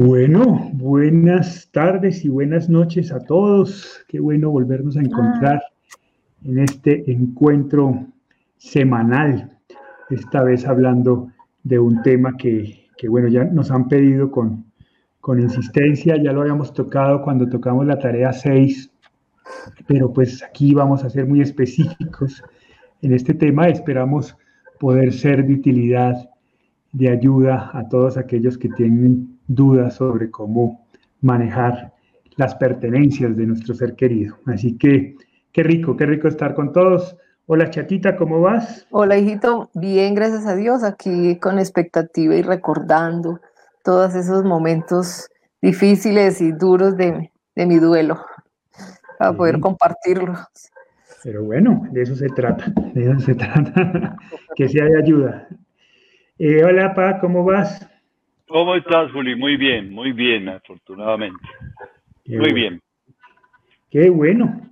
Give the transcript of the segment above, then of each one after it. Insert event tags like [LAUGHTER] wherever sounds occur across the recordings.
Bueno, buenas tardes y buenas noches a todos. Qué bueno volvernos a encontrar en este encuentro semanal, esta vez hablando de un tema que, bueno, ya nos han pedido con, con insistencia, ya lo habíamos tocado cuando tocamos la tarea 6, pero pues aquí vamos a ser muy específicos en este tema. Esperamos poder ser de utilidad, de ayuda a todos aquellos que tienen dudas sobre cómo manejar las pertenencias de nuestro ser querido. Así que qué rico, qué rico estar con todos. Hola chatita, ¿cómo vas? Hola hijito, bien, gracias a Dios, aquí con expectativa y recordando todos esos momentos difíciles y duros de, mi duelo, para poder compartirlos. Pero bueno, de eso se trata, de eso se trata, [LAUGHS] que sea de ayuda. Eh, hola, Pa, ¿cómo vas? ¿Cómo estás, Juli? Muy bien, muy bien, afortunadamente. muy bien. Qué bueno.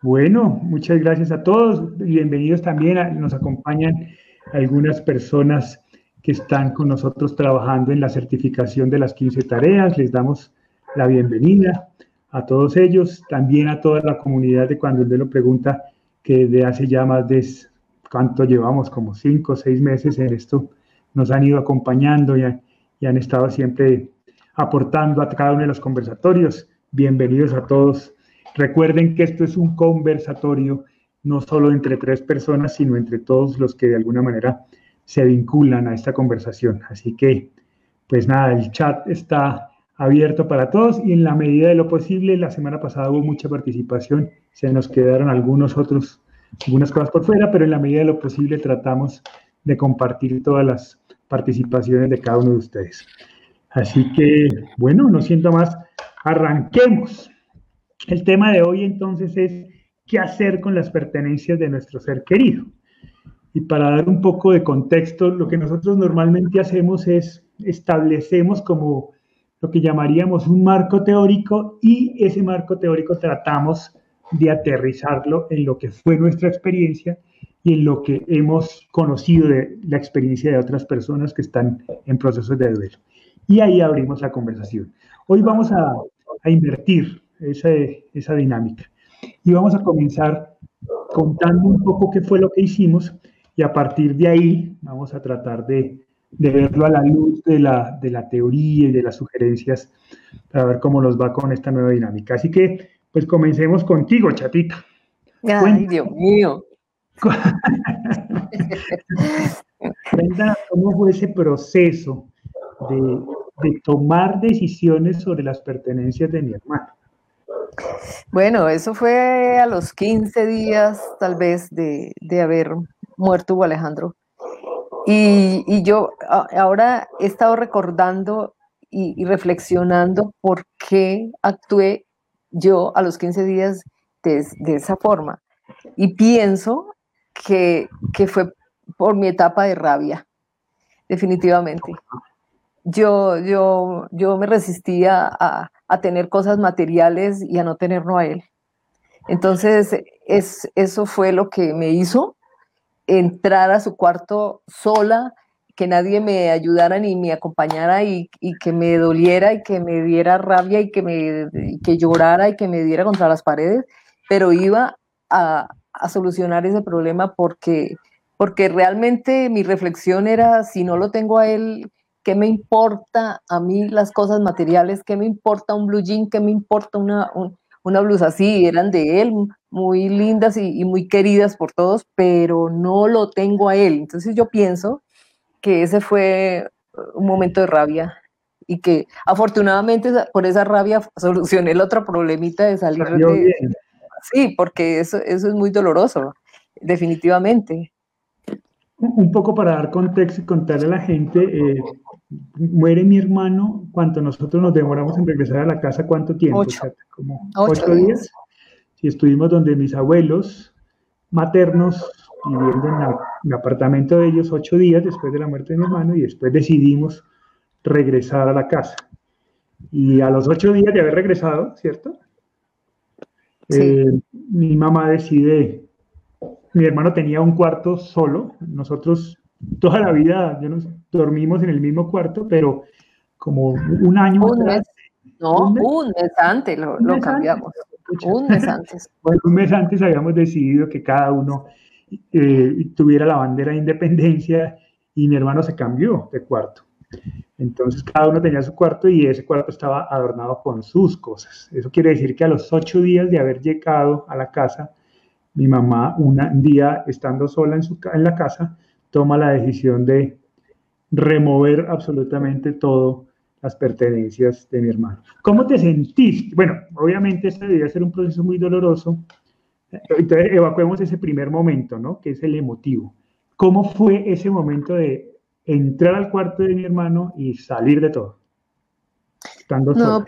Bueno, muchas gracias a todos. Bienvenidos también. nos acompañan algunas personas que están con nosotros trabajando en la certificación de las 15 tareas. Les damos la bienvenida a todos ellos, también a toda la comunidad de cuando él lo pregunta, que de hace ya más de cuánto llevamos, como cinco o seis meses en esto, nos han ido acompañando y, y han estado siempre aportando a cada uno de los conversatorios. Bienvenidos a todos. Recuerden que esto es un conversatorio no solo entre tres personas, sino entre todos los que de alguna manera se vinculan a esta conversación. Así que, pues nada, el chat está abierto para todos y en la medida de lo posible, la semana pasada hubo mucha participación, se nos quedaron algunos otros, algunas cosas por fuera, pero en la medida de lo posible tratamos de compartir todas las participaciones de cada uno de ustedes. Así que, bueno, no siento más, arranquemos. El tema de hoy entonces es qué hacer con las pertenencias de nuestro ser querido. Y para dar un poco de contexto, lo que nosotros normalmente hacemos es establecemos como lo que llamaríamos un marco teórico y ese marco teórico tratamos de aterrizarlo en lo que fue nuestra experiencia y en lo que hemos conocido de la experiencia de otras personas que están en procesos de duelo. Y ahí abrimos la conversación. Hoy vamos a, a invertir esa, esa dinámica y vamos a comenzar contando un poco qué fue lo que hicimos y a partir de ahí vamos a tratar de de verlo a la luz de la, de la teoría y de las sugerencias para ver cómo nos va con esta nueva dinámica. Así que, pues comencemos contigo, chatita. Ay, Dios mío. Cómo fue ese proceso de, de, tomar decisiones sobre las pertenencias de mi hermano. Bueno, eso fue a los 15 días, tal vez, de, de haber muerto Alejandro. Y, yo ahora he estado recordando y, reflexionando por qué actué yo a los 15 días de, esa forma. Y pienso que, fue por mi etapa de rabia, definitivamente. Yo, yo, yo me resistía a, a tener cosas materiales y a no tenerlo a él. Entonces, es, eso fue lo que me hizo entrar a su cuarto sola, que nadie me ayudara ni me acompañara y, que me doliera y que me diera rabia y que me que llorara y que me diera contra las paredes, pero iba a, solucionar ese problema porque, porque realmente mi reflexión era, si no lo tengo a él, ¿qué me importa a mí las cosas materiales? ¿Qué me importa un blue jean? ¿Qué me importa una, una blusa así? Eran de él, muy lindas y, muy queridas por todos, pero no lo tengo a él. Entonces yo pienso que ese fue un momento de rabia y que afortunadamente por esa rabia solucioné el otro problemita de salir de... Sí, porque eso, eso es muy doloroso, definitivamente. Un poco para dar contexto y contarle a la gente, eh, muere mi hermano, cuando nosotros nos demoramos en regresar a la casa, ¿cuánto tiempo? Ocho. como ocho, días y estuvimos donde mis abuelos maternos, viviendo en el apartamento de ellos ocho días después de la muerte de mi hermano y después decidimos regresar a la casa. Y a los ocho días de haber regresado, ¿cierto? Eh, mi mamá decide, mi hermano tenía un cuarto solo, nosotros toda la vida nos dormimos en el mismo cuarto, pero como un año un Mes, no, un mes, antes lo, cambiamos. Un mes antes. [LAUGHS] Bueno, un mes antes habíamos decidido que cada uno eh, tuviera la bandera de independencia y mi hermano se cambió de cuarto. Entonces cada uno tenía su cuarto y ese cuarto estaba adornado con sus cosas. Eso quiere decir que a los ocho días de haber llegado a la casa, mi mamá un día estando sola en, la casa, toma la decisión de remover absolutamente todo las pertenencias de mi hermano. ¿Cómo te sentiste? Bueno, obviamente este debía ser un proceso muy doloroso. Entonces evacuemos ese primer momento, ¿no? Que es el emotivo. ¿Cómo fue ese momento de entrar al cuarto de mi hermano y salir de todo? no,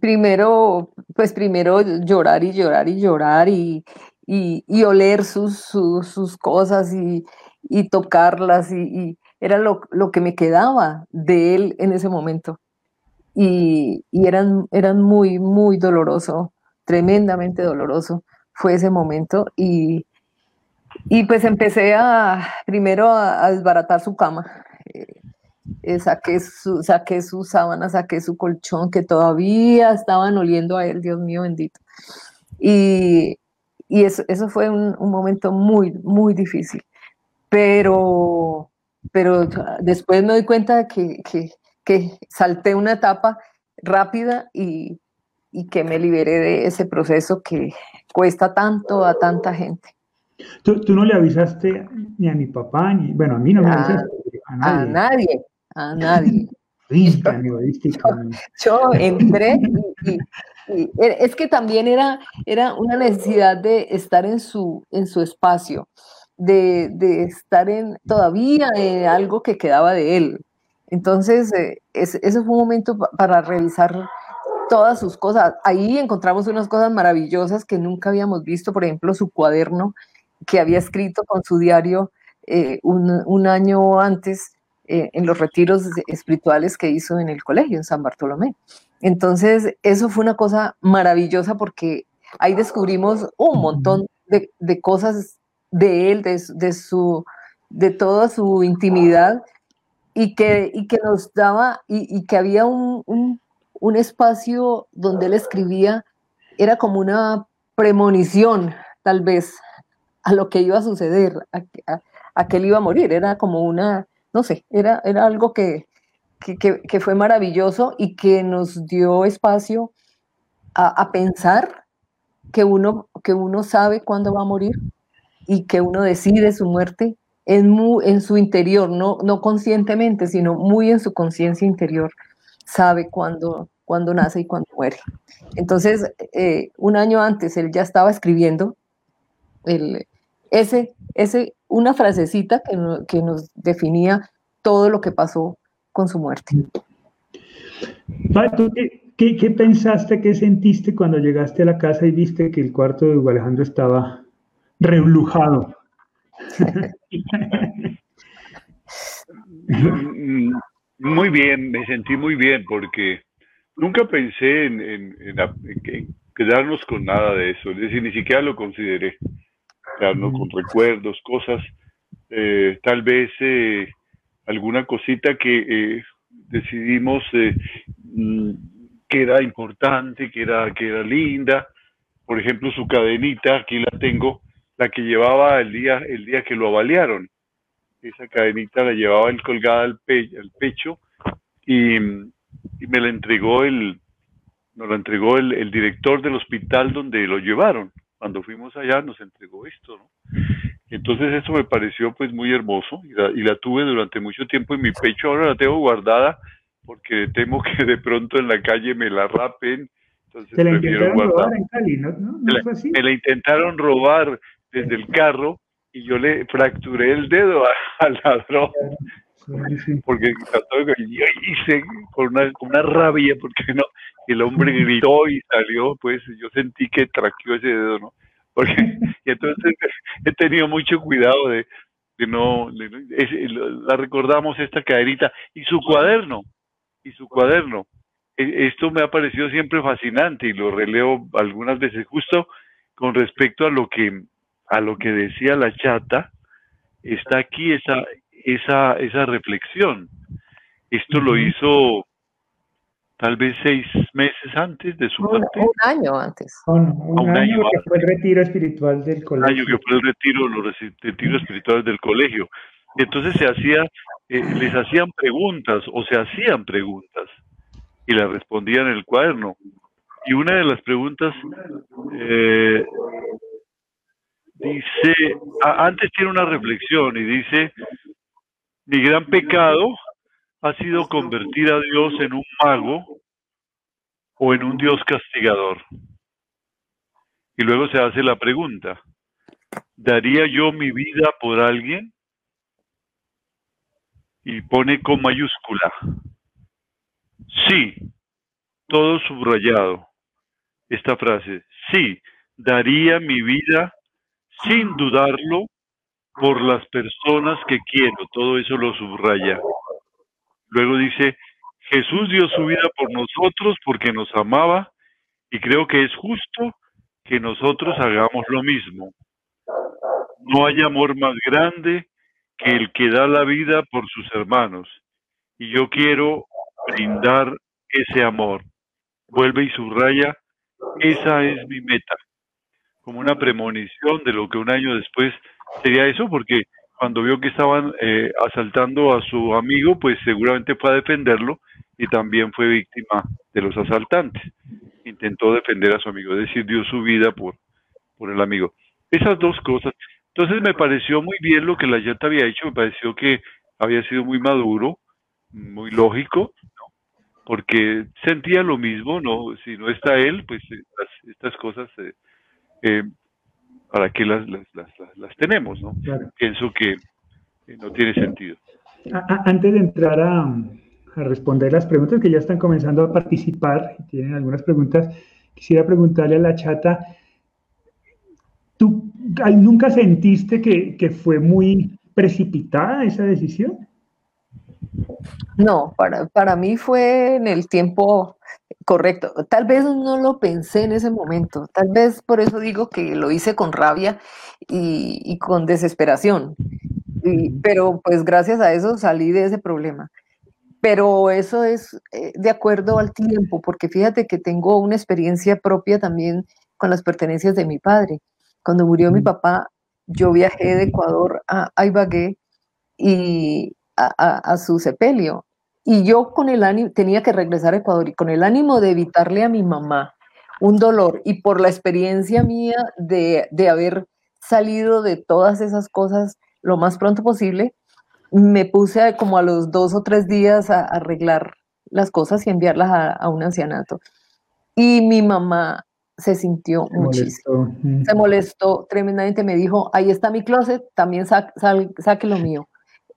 primero, pues primero llorar y llorar y llorar y, y, oler sus, sus, cosas y, y tocarlas y, era lo, lo, que me quedaba de él en ese momento. Y, eran, eran muy, muy doloroso, tremendamente doloroso fue ese momento y, y pues empecé a primero a, desbaratar su cama. Eh, saqué, su, saqué sus sábanas, saqué su colchón, que todavía estaban oliendo a él, Dios mío bendito. Y, y eso, eso, fue un, un, momento muy, muy difícil. Pero, pero después me doy cuenta que, que, que salté una etapa rápida y, y que me liberé de ese proceso que cuesta tanto a tanta gente. ¿Tú, tú no le avisaste ni a mi papá, ni, bueno, a mí no me avisaste, a nadie. A nadie, [LAUGHS] a nadie. yo, entré y, es que también era, era una necesidad de estar en su, en su espacio, de, de estar en todavía en algo que quedaba de él. Entonces, eh, ese, ese fue un momento para revisar todas sus cosas. Ahí encontramos unas cosas maravillosas que nunca habíamos visto, por ejemplo, su cuaderno que había escrito con su diario eh, un, año antes eh, en los retiros espirituales que hizo en el colegio, en San Bartolomé. Entonces, eso fue una cosa maravillosa porque ahí descubrimos un montón de, cosas de él, de, su, de toda su intimidad y que, y que nos daba, y, que había un, un espacio donde él escribía, era como una premonición, tal vez, a lo que iba a suceder, a, que él iba a morir. Era como una, no sé, era, era algo que, que, fue maravilloso y que nos dio espacio a, pensar que uno, que uno sabe cuándo va a morir y que uno decide su muerte en, en su interior, no, no conscientemente, sino muy en su conciencia interior, sabe cuándo, cuando nace y cuando muere. Entonces, eh, un año antes él ya estaba escribiendo el, ese, ese, una frasecita que, que, nos definía todo lo que pasó con su muerte. qué, qué, pensaste, qué sentiste cuando llegaste a la casa y viste que el cuarto de Hugo Alejandro estaba reblujado? [LAUGHS] Muy bien, me sentí muy bien porque nunca pensé en, quedarnos con nada de eso, es decir, ni siquiera lo consideré, con recuerdos, cosas, eh, tal vez eh, alguna cosita que eh, decidimos mm, que era importante, que era, que era linda, por ejemplo, su cadenita, aquí la tengo, la que llevaba el día, el día que lo avaliaron. Esa cadenita la llevaba él colgada al, al pecho y, y me la entregó el, nos la entregó el, director del hospital donde lo llevaron. Cuando fuimos allá nos entregó esto, ¿no? Entonces eso me pareció pues muy hermoso y la, tuve durante mucho tiempo en mi pecho. Ahora la tengo guardada porque temo que de pronto en la calle me la rapen. Entonces la intentaron robar en Cali, ¿no? me la intentaron robar desde el carro y yo le fracturé el dedo al ladrón porque yo hice con una, con una rabia, porque no, el hombre gritó y salió, pues yo sentí que traqueó ese dedo, ¿no? Porque, [LAUGHS] y entonces he tenido mucho cuidado de, de no, la recordamos esta caderita y su cuaderno, y su cuaderno. E, esto me ha parecido siempre fascinante y lo releo algunas veces justo con respecto a lo que a lo que decía la chata, está aquí esa esa, esa reflexión. Esto lo hizo tal vez seis meses antes de su muerte. Un año antes. un, año, que fue el retiro espiritual del colegio. Un año que fue el retiro, los retiros espirituales del colegio. Entonces se hacía, eh, les hacían preguntas o se hacían preguntas y las respondían en el cuaderno. Y una de las preguntas eh, dice, antes tiene una reflexión y dice, mi gran pecado ha sido convertir a Dios en un mago o en un Dios castigador. Y luego se hace la pregunta, ¿daría yo mi vida por alguien? Y pone con mayúscula, sí, todo subrayado. Esta frase, sí, daría mi vida sin dudarlo por las personas que quiero. Todo eso lo subraya. Luego dice, Jesús dio su vida por nosotros porque nos amaba y creo que es justo que nosotros hagamos lo mismo. No hay amor más grande que el que da la vida por sus hermanos. Y yo quiero brindar ese amor. Vuelve y subraya, esa es mi meta. Como una premonición de lo que un año después sería eso, porque cuando vio que estaban eh, asaltando a su amigo, pues seguramente fue a defenderlo y también fue víctima de los asaltantes. Intentó defender a su amigo, es decir, dio su vida por, por el amigo. Esas dos cosas. Entonces me pareció muy bien lo que la Yata había hecho, me pareció que había sido muy maduro, muy lógico, porque sentía lo mismo, ¿no? Si no está él, pues eh, estas cosas eh, ¿para qué las, las, las, tenemos? ¿no? Pienso que no tiene sentido. Antes de entrar a, responder las preguntas que ya están comenzando a participar, tienen algunas preguntas, quisiera preguntarle a la chata, ¿tú nunca sentiste que, que fue muy precipitada esa decisión? No, para, para mí fue en el tiempo Correcto. Tal vez no lo pensé en ese momento. Tal vez por eso digo que lo hice con rabia y, con desesperación. pero pues gracias a eso salí de ese problema. Pero eso es eh, de acuerdo al tiempo, porque fíjate que tengo una experiencia propia también con las pertenencias de mi padre. Cuando murió mi papá, yo viajé de Ecuador a, Ibagué y a su sepelio y yo con el ánimo, tenía que regresar a Ecuador y con el ánimo de evitarle a mi mamá un dolor y por la experiencia mía de, haber salido de todas esas cosas lo más pronto posible, me puse como a los dos o tres días a, arreglar las cosas y enviarlas a, un ancianato. Y mi mamá se sintió muchísimo. Se molestó tremendamente. Me dijo, ahí está mi closet, también saque lo mío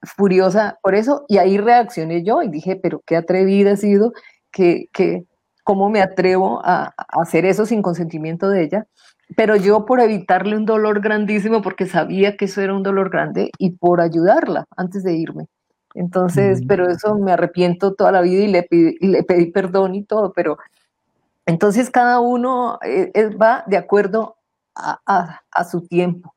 furiosa por eso y ahí reaccioné yo y dije, pero qué atrevida he sido, que, que cómo me atrevo a, hacer eso sin consentimiento de ella. Pero yo por evitarle un dolor grandísimo, porque sabía que eso era un dolor grande, y por ayudarla antes de irme. Entonces, pero eso me arrepiento toda la vida y le, le pedí perdón y todo, pero entonces cada uno eh, va de acuerdo a, a su tiempo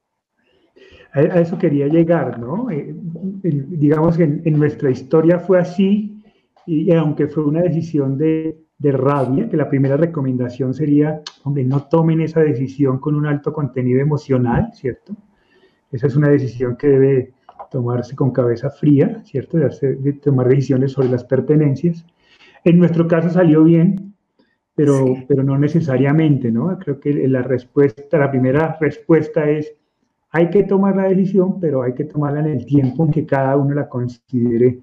a, eso quería llegar, ¿no? Eh, digamos que en, nuestra historia fue así, y, aunque fue una decisión de, de, rabia, que la primera recomendación sería, hombre, no tomen esa decisión con un alto contenido emocional, ¿cierto? Esa es una decisión que debe tomarse con cabeza fría, ¿cierto? De, hacer, de tomar decisiones sobre las pertenencias. En nuestro caso salió bien, pero, pero no necesariamente, ¿no? Creo que la respuesta, la primera respuesta es hay que tomar la decisión, pero hay que tomarla en el tiempo en que cada uno la considere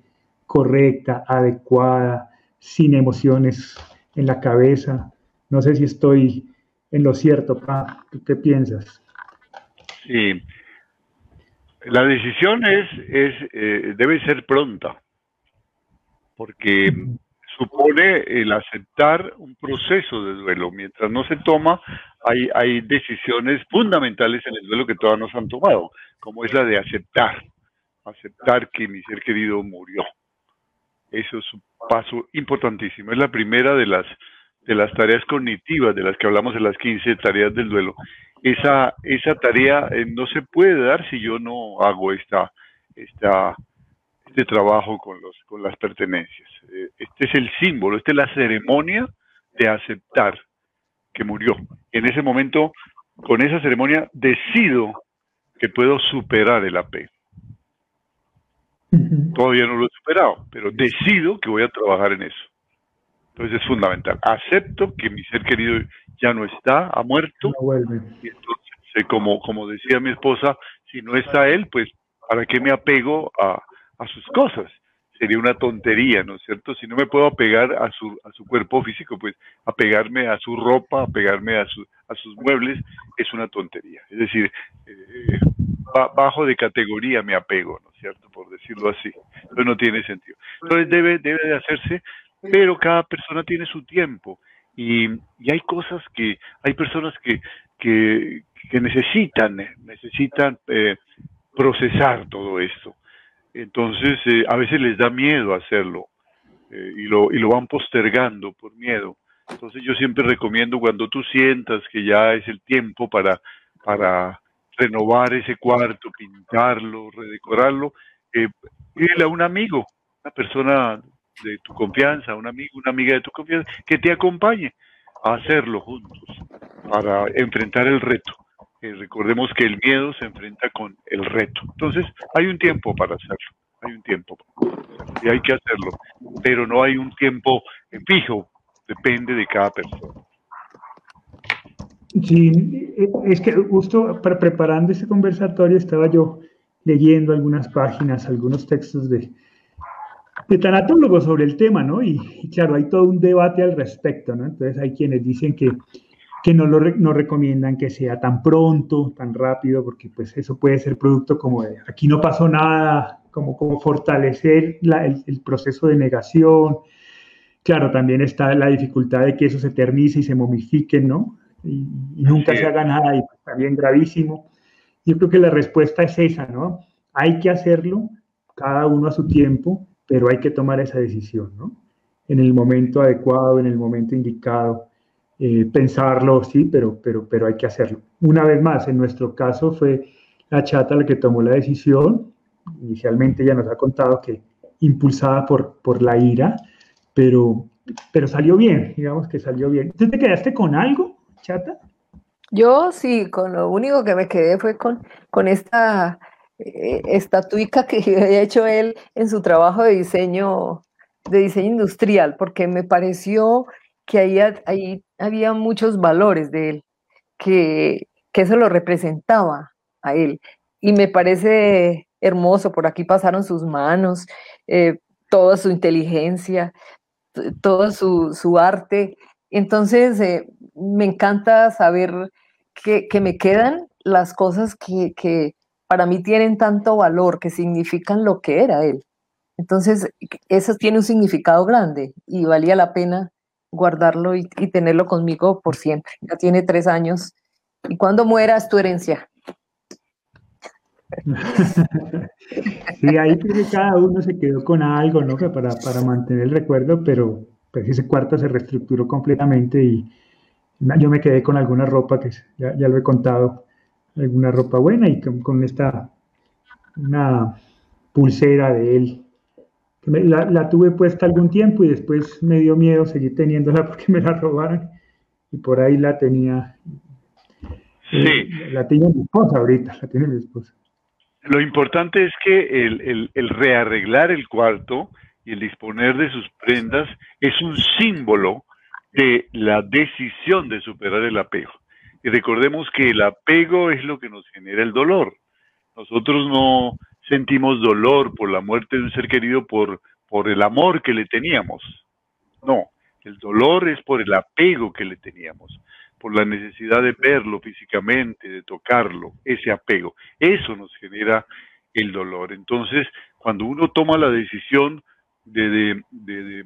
correcta, adecuada, sin emociones en la cabeza. No sé si estoy en lo cierto, Pa. qué piensas? Sí. La decisión es, es eh, debe ser pronta, porque supone el aceptar un proceso de duelo. Mientras no se toma, hay, hay decisiones fundamentales en el duelo que todavía no se han tomado, como es la de aceptar, aceptar que mi ser querido murió. Eso es un paso importantísimo. Es la primera de las, de las tareas cognitivas de las que hablamos en las 15 tareas del duelo. Esa, esa tarea eh, no se puede dar si yo no hago esta, esta de trabajo con, los, con las pertenencias. Eh, este es el símbolo, esta es la ceremonia de aceptar que murió. En ese momento, con esa ceremonia, decido que puedo superar el apego. Todavía no lo he superado, pero decido que voy a trabajar en eso. Entonces es fundamental. Acepto que mi ser querido ya no está, ha muerto. Y entonces, eh, como, como decía mi esposa, si no está él, pues ¿para qué me apego a, a sus cosas? Sería una tontería, ¿no es cierto? Si no me puedo apegar a su, a su cuerpo físico, pues apegarme a su ropa, apegarme a, su, a sus muebles, es una tontería. Es decir, eh, bajo de categoría me apego, ¿no es cierto? Por decirlo así. Entonces no tiene sentido. Entonces debe, debe de hacerse, pero cada persona tiene su tiempo. Y, y hay cosas que, hay personas que, que, que necesitan, necesitan eh, procesar todo esto. Entonces, eh, a veces les da miedo hacerlo eh, y, lo, y lo van postergando por miedo. Entonces, yo siempre recomiendo cuando tú sientas que ya es el tiempo para, para renovar ese cuarto, pintarlo, redecorarlo, eh, a un amigo, una persona de tu confianza, un amigo, una amiga de tu confianza, que te acompañe a hacerlo juntos para enfrentar el reto. Eh, recordemos que el miedo se enfrenta con el reto. Entonces, hay un tiempo para hacerlo, hay un tiempo y hay que hacerlo, pero no hay un tiempo fijo, depende de cada persona. Sí, es que justo para preparando este conversatorio estaba yo leyendo algunas páginas, algunos textos de, de tanatólogos sobre el tema, ¿no? Y, claro, hay todo un debate al respecto, ¿no? Entonces hay quienes dicen que que no, lo, no recomiendan que sea tan pronto, tan rápido, porque pues eso puede ser producto como de aquí no pasó nada, como, como fortalecer el, proceso de negación. Claro, también está la dificultad de que eso se eternice y se momifique, ¿no? Y, nunca se haga nada y pues, también gravísimo. Yo creo que la respuesta es esa, ¿no? Hay que hacerlo, cada uno a su tiempo, pero hay que tomar esa decisión, ¿no? En el momento adecuado, en el momento indicado. Eh, pensarlo, sí, pero, pero, pero hay que hacerlo. Una vez más, en nuestro caso fue la chata la que tomó la decisión. Inicialmente ya nos ha contado que impulsada por, por la ira, pero, pero salió bien, digamos que salió bien. ¿Tú te quedaste con algo, chata? Yo sí, con lo único que me quedé fue con, con esta eh, estatuica que [LAUGHS] había hecho él en su trabajo de diseño, de diseño industrial, porque me pareció que ahí, ahí había muchos valores de él, que, que eso lo representaba a él. Y me parece hermoso, por aquí pasaron sus manos, eh, toda su inteligencia, todo su, su arte. Entonces, eh, me encanta saber que, que, me quedan las cosas que, que para mí tienen tanto valor, que significan lo que era él. Entonces, eso tiene un significado grande y valía la pena guardarlo y, tenerlo conmigo por siempre. Ya tiene tres años. Y cuando mueras, tu herencia. [LAUGHS] sí, ahí cada uno se quedó con algo, ¿no? Para, para mantener el recuerdo, pero ese cuarto se reestructuró completamente y yo me quedé con alguna ropa que ya, ya lo he contado, alguna ropa buena y con esta, una pulsera de él la, tuve puesta algún tiempo y después me dio miedo seguir teniéndola [LAUGHS] porque me la robaron y por ahí la tenía. Sí. Eh, la tiene mi esposa ahorita, la tiene mi esposa. Lo importante es que el, el rearreglar el cuarto y el disponer de sus prendas es un símbolo de la decisión de superar el apego. Y recordemos que el apego es lo que nos genera el dolor. Nosotros no, sentimos dolor por la muerte de un ser querido por, por el amor que le teníamos. No, el dolor es por el apego que le teníamos, por la necesidad de verlo físicamente, de tocarlo, ese apego. Eso nos genera el dolor. Entonces, cuando uno toma la decisión de, de, de,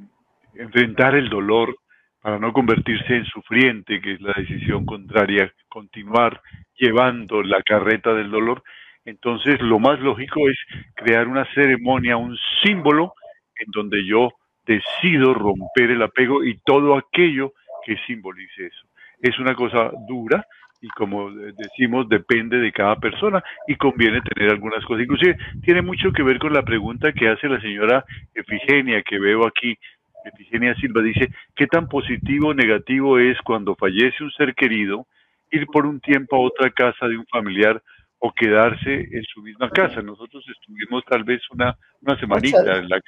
enfrentar el dolor para no convertirse en sufriente, que es la decisión contraria, continuar llevando la carreta del dolor, entonces, lo más lógico es crear una ceremonia, un símbolo en donde yo decido romper el apego y todo aquello que simbolice eso. Es una cosa dura, y como decimos, depende de cada persona y conviene tener algunas cosas. Inclusive tiene mucho que ver con la pregunta que hace la señora Efigenia, que veo aquí. Efigenia Silva dice, ¿qué tan positivo o negativo es cuando fallece un ser querido ir por un tiempo a otra casa de un familiar o quedarse en su misma casa? Nosotros estuvimos tal vez una, una semanita en, la,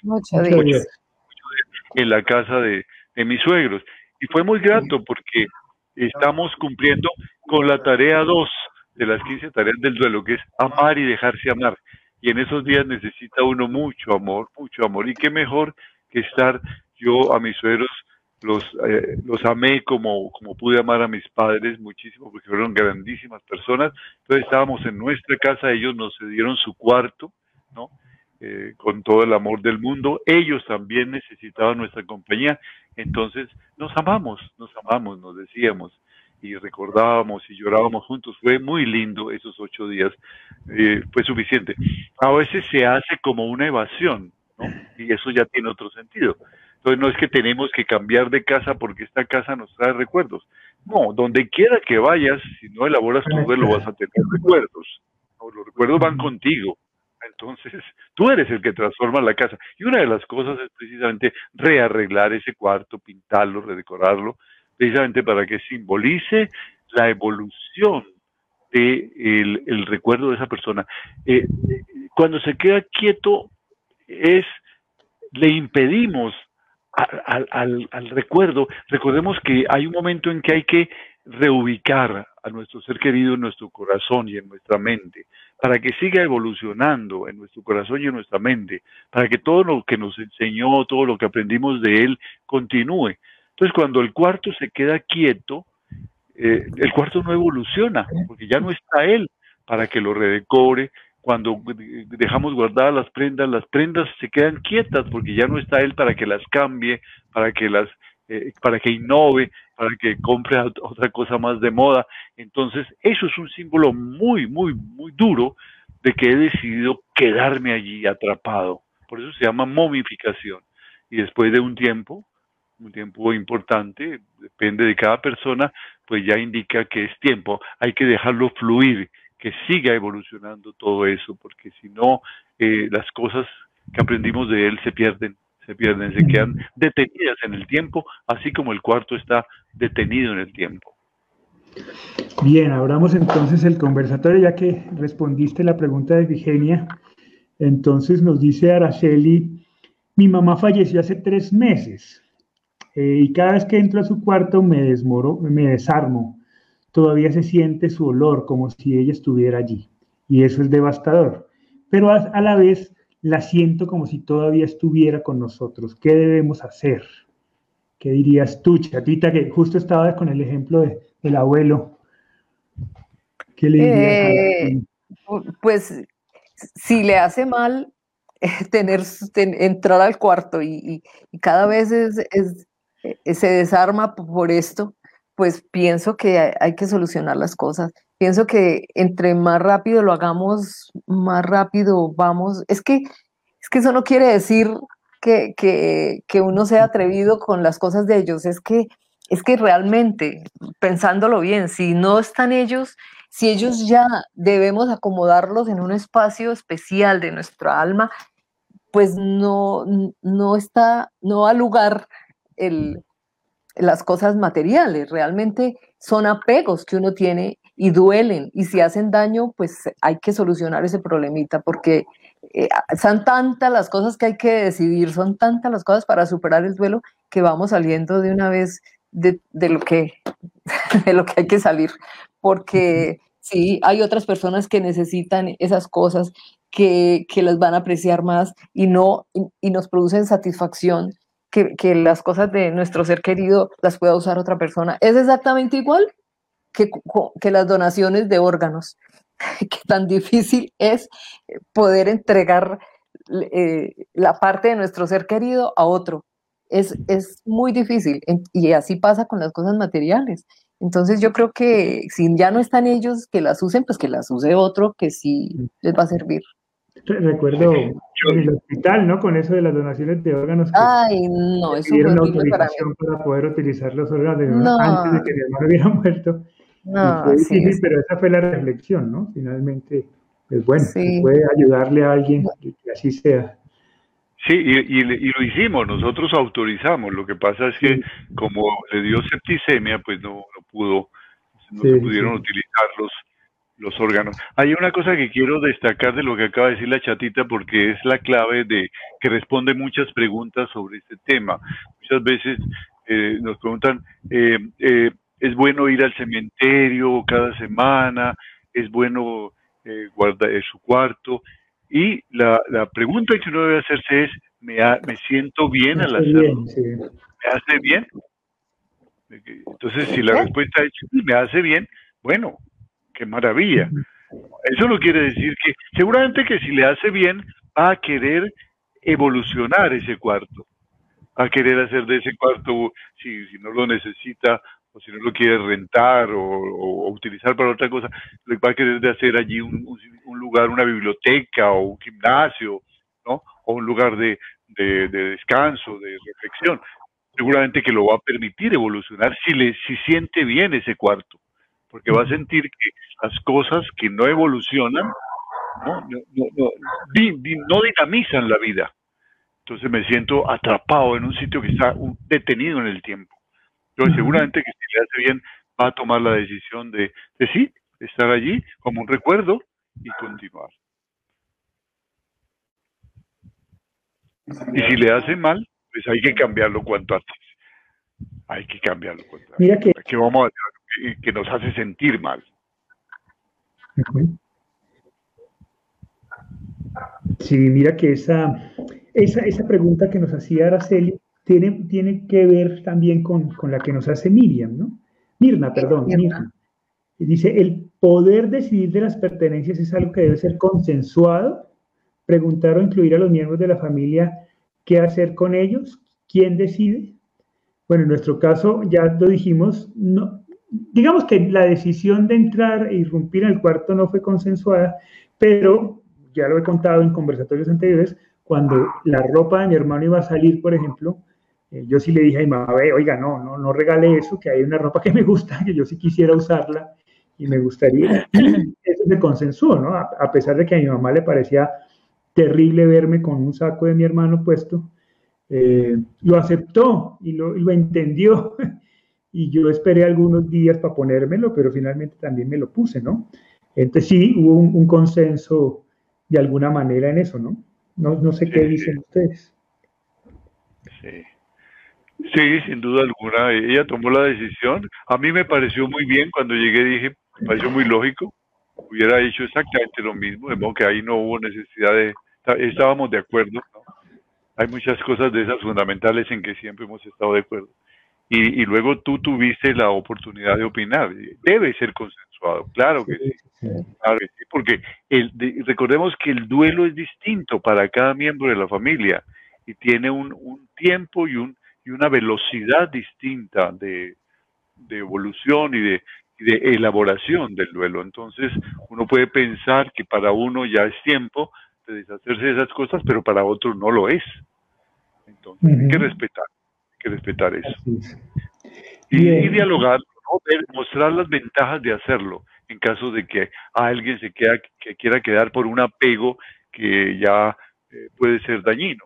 en la casa de, de mis suegros y fue muy grato porque estamos cumpliendo con la tarea 2 de las 15 tareas del duelo, que es amar y dejarse amar. Y en esos días necesita uno mucho amor, mucho amor. Y qué mejor que estar yo a mis suegros los, eh, los amé como, como pude amar a mis padres muchísimo porque fueron grandísimas personas. Entonces estábamos en nuestra casa, ellos nos cedieron su cuarto, ¿no? Eh, con todo el amor del mundo. Ellos también necesitaban nuestra compañía. Entonces nos amamos, nos amamos, nos decíamos y recordábamos y llorábamos juntos. Fue muy lindo esos ocho días, eh, fue suficiente. A veces se hace como una evasión, ¿no? Y eso ya tiene otro sentido. Entonces no es que tenemos que cambiar de casa porque esta casa nos trae recuerdos. No, donde quiera que vayas, si no elaboras tu duelo vas a tener recuerdos. Los recuerdos van contigo. Entonces, [LAUGHS] tú eres el que transforma la casa. Y una de las cosas es precisamente rearreglar ese cuarto, pintarlo, redecorarlo, precisamente para que simbolice la evolución de el, recuerdo de esa persona. Eh, cuando se queda quieto es le impedimos al, al, recuerdo, recordemos que hay un momento en que hay que reubicar a nuestro ser querido en nuestro corazón y en nuestra mente, para que siga evolucionando en nuestro corazón y en nuestra mente, para que todo lo que nos enseñó, todo lo que aprendimos de él, continúe. Entonces, cuando el cuarto se queda quieto, eh, el cuarto no evoluciona, porque ya no está él para que lo redecore. Cuando dejamos guardadas las prendas, las prendas se quedan quietas porque ya no está él para que las cambie, para que las, eh, para que innove, para que compre otra cosa más de moda. Entonces, eso es un símbolo muy, muy, muy duro de que he decidido quedarme allí atrapado. Por eso se llama momificación. Y después de un tiempo, un tiempo importante, depende de cada persona, pues ya indica que es tiempo, hay que dejarlo fluir, que siga evolucionando todo eso, porque si no, eh, las cosas que aprendimos de él se pierden, se pierden, se quedan detenidas en el tiempo, así como el cuarto está detenido en el tiempo. Bien, abramos entonces el conversatorio, ya que respondiste la pregunta de Virginia. Entonces nos dice Araceli, mi mamá falleció hace tres meses. Eh, y cada vez que entro a su cuarto me, desmoro, me desarmo. Todavía se siente su olor como si ella estuviera allí. Y eso es devastador. Pero a, la vez la siento como si todavía estuviera con nosotros. ¿Qué debemos hacer? ¿Qué dirías tú, chatita, que justo estaba con el ejemplo de, del abuelo? ¿Qué le dirías? Eh, pues si le hace mal tener, entrar al cuarto y, cada vez es, eh, se desarma por esto, pues pienso que hay que solucionar las cosas. Pienso que entre más rápido lo hagamos, más rápido vamos. Es que, es que eso no quiere decir que, que, uno sea atrevido con las cosas de ellos. Es que, es que realmente, pensándolo bien, si no están ellos, si ellos ya debemos acomodarlos en un espacio especial de nuestra alma, pues no, no está, no ha lugar el, las cosas materiales, realmente son apegos que uno tiene y duelen y si hacen daño, pues hay que solucionar ese problemita porque eh, son tantas las cosas que hay que decidir, son tantas las cosas para superar el duelo que vamos saliendo de una vez de, lo, que, [LAUGHS] de lo que hay que salir, porque sí, hay otras personas que necesitan esas cosas, que, que las van a apreciar más y, no, y nos producen satisfacción que, las cosas de nuestro ser querido las pueda usar otra persona. Es exactamente igual que, que las donaciones de órganos, [LAUGHS] que tan difícil es poder entregar eh, la parte de nuestro ser querido a otro. Es, es muy difícil y así pasa con las cosas materiales. Entonces yo creo que si ya no están ellos que las usen, pues que las use otro que sí les va a servir. Recuerdo en el hospital, ¿no? Con eso de las donaciones de órganos. Ay, no, eso fue autorización para, poder utilizar los órganos de antes de que mi hermano hubiera [LAUGHS] muerto. No, sí, pero esa fue la reflexión, ¿no? Finalmente, es bueno, puede ayudarle a alguien que así sea. Sí, y, lo hicimos, nosotros autorizamos. Lo que pasa es que como le dio septicemia, pues no, no pudo, no se pudieron utilizar los, los órganos. Hay una cosa que quiero destacar de lo que acaba de decir la chatita porque es la clave de que responde muchas preguntas sobre este tema. Muchas veces eh, nos preguntan, eh, eh, ¿es bueno ir al cementerio cada semana? ¿Es bueno guardar su cuarto? Y la, la, pregunta que uno debe hacerse es, ¿me, me siento bien al hacerlo? ¿Me hace bien? Entonces, si la respuesta es, me hace bien, bueno, qué maravilla. Eso no quiere decir que, seguramente que si le hace bien, va a querer evolucionar ese cuarto, va a querer hacer de ese cuarto, si, no lo necesita o si no lo quiere rentar o, utilizar para otra cosa, va a querer hacer allí un, lugar, una biblioteca o un gimnasio, ¿no? O un lugar de, de, descanso, de reflexión. Seguramente que lo va a permitir evolucionar si le si siente bien ese cuarto porque va a sentir que las cosas que no evolucionan no, no, dinamizan la vida. Entonces me siento atrapado en un sitio que está detenido en el tiempo. Entonces seguramente que si le hace bien va a tomar la decisión de, de sí, estar allí como un recuerdo y continuar. Y si le hace mal, pues hay que cambiarlo cuanto antes. Hay que cambiarlo cuanto antes. Mira que, que vamos a hacer que nos hace sentir mal. Sí, mira que esa, esa, esa pregunta que nos hacía Araceli tiene, tiene que ver también con, la que nos hace Miriam, ¿no? Mirna, perdón, Mirna. Dice, el poder decidir de las pertenencias es algo que debe ser consensuado. Preguntar o incluir a los miembros de la familia qué hacer con ellos, quién decide. Bueno, en nuestro caso, ya lo dijimos, no, digamos que la decisión de entrar e irrumpir el cuarto no fue consensuada, pero ya lo he contado en conversatorios anteriores, cuando la ropa de mi hermano iba a salir, por ejemplo, eh, yo sí le dije a mi mamá, oiga, no, no, no regale eso, que hay una ropa que me gusta, que yo sí quisiera usarla y me gustaría. [CLEARS THROAT] Eso se consensuó, ¿no? A, pesar de que a mi mamá le parecía terrible verme con un saco de mi hermano puesto, eh, lo aceptó y lo, y lo entendió y yo esperé algunos días para ponérmelo, pero finalmente también me lo puse, ¿no? Entonces sí, hubo un, consenso de alguna manera en eso, ¿no? No, no sé qué dicen ustedes. Sí. Sí, sin duda alguna. Ella tomó la decisión. A mí me pareció muy bien cuando llegué, dije, me pareció muy lógico. Hubiera hecho exactamente lo mismo, de modo que ahí no hubo necesidad de, estábamos de acuerdo. ¿no? Hay muchas cosas de esas fundamentales en que siempre hemos estado de acuerdo y, luego tú tuviste la oportunidad de opinar. Debe ser consensuado, claro que sí, porque el, recordemos que el duelo es distinto para cada miembro de la familia y tiene un, tiempo y, un, y una velocidad distinta de, evolución y de, de elaboración del duelo. Entonces, uno puede pensar que para uno ya es tiempo de deshacerse de esas cosas, pero para otro no lo es. Entonces, hay que respetar que respetar eso. Y, dialogar, mostrar las ventajas de hacerlo en caso de que alguien se queda, que quiera quedar por un apego que ya eh, puede ser dañino,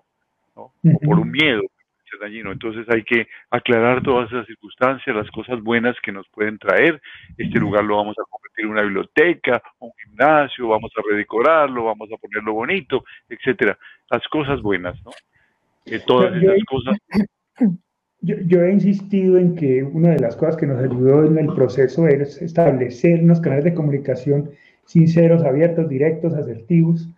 o por un miedo ser dañino. Entonces hay que aclarar todas esas circunstancias, las cosas buenas que nos pueden traer. Este lugar lo vamos a convertir en una biblioteca, un gimnasio, vamos a redecorarlo, vamos a ponerlo bonito, etcétera. Las cosas buenas, ¿no? Eh, todas esas cosas [CLEARS THROAT] yo, he insistido en que una de las cosas que nos ayudó en el proceso es establecer unos canales de comunicación sinceros, abiertos, directos, asertivos.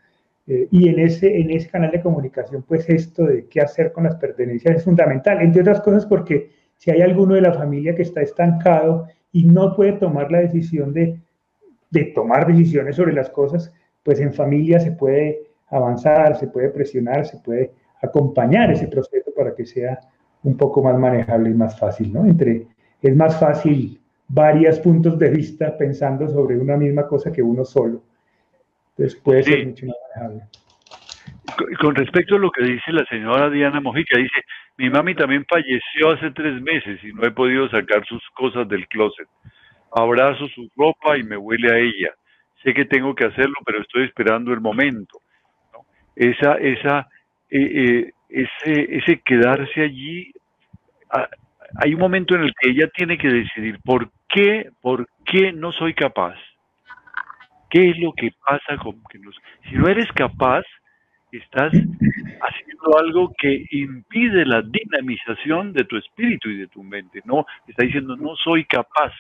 Eh, y en ese, en ese canal de comunicación, pues esto de qué hacer con las pertenencias es fundamental, entre otras cosas porque si hay alguno de la familia que está estancado y no puede tomar la decisión de, de tomar decisiones sobre las cosas, pues en familia se puede avanzar, se puede presionar, se puede acompañar ese proceso para que sea un poco más manejable y más fácil, ¿no? Entre, es más fácil varios puntos de vista pensando sobre una misma cosa que uno solo. Entonces puede ser mucho más manejable. Con respecto a lo que dice la señora Diana Mojica, dice, mi mami también falleció hace tres meses y no he podido sacar sus cosas del closet. abrazo su ropa y me huele a ella. Sé que tengo que hacerlo, pero estoy esperando el momento. Esa, esa, eh, eh, ese, ese quedarse allí, hay un momento en el que ella tiene que decidir por qué, por qué no soy capaz. ¿Qué es lo que pasa con que nos, si no eres capaz, estás haciendo algo que impide la dinamización de tu espíritu y de tu mente. No, está diciendo no soy capaz,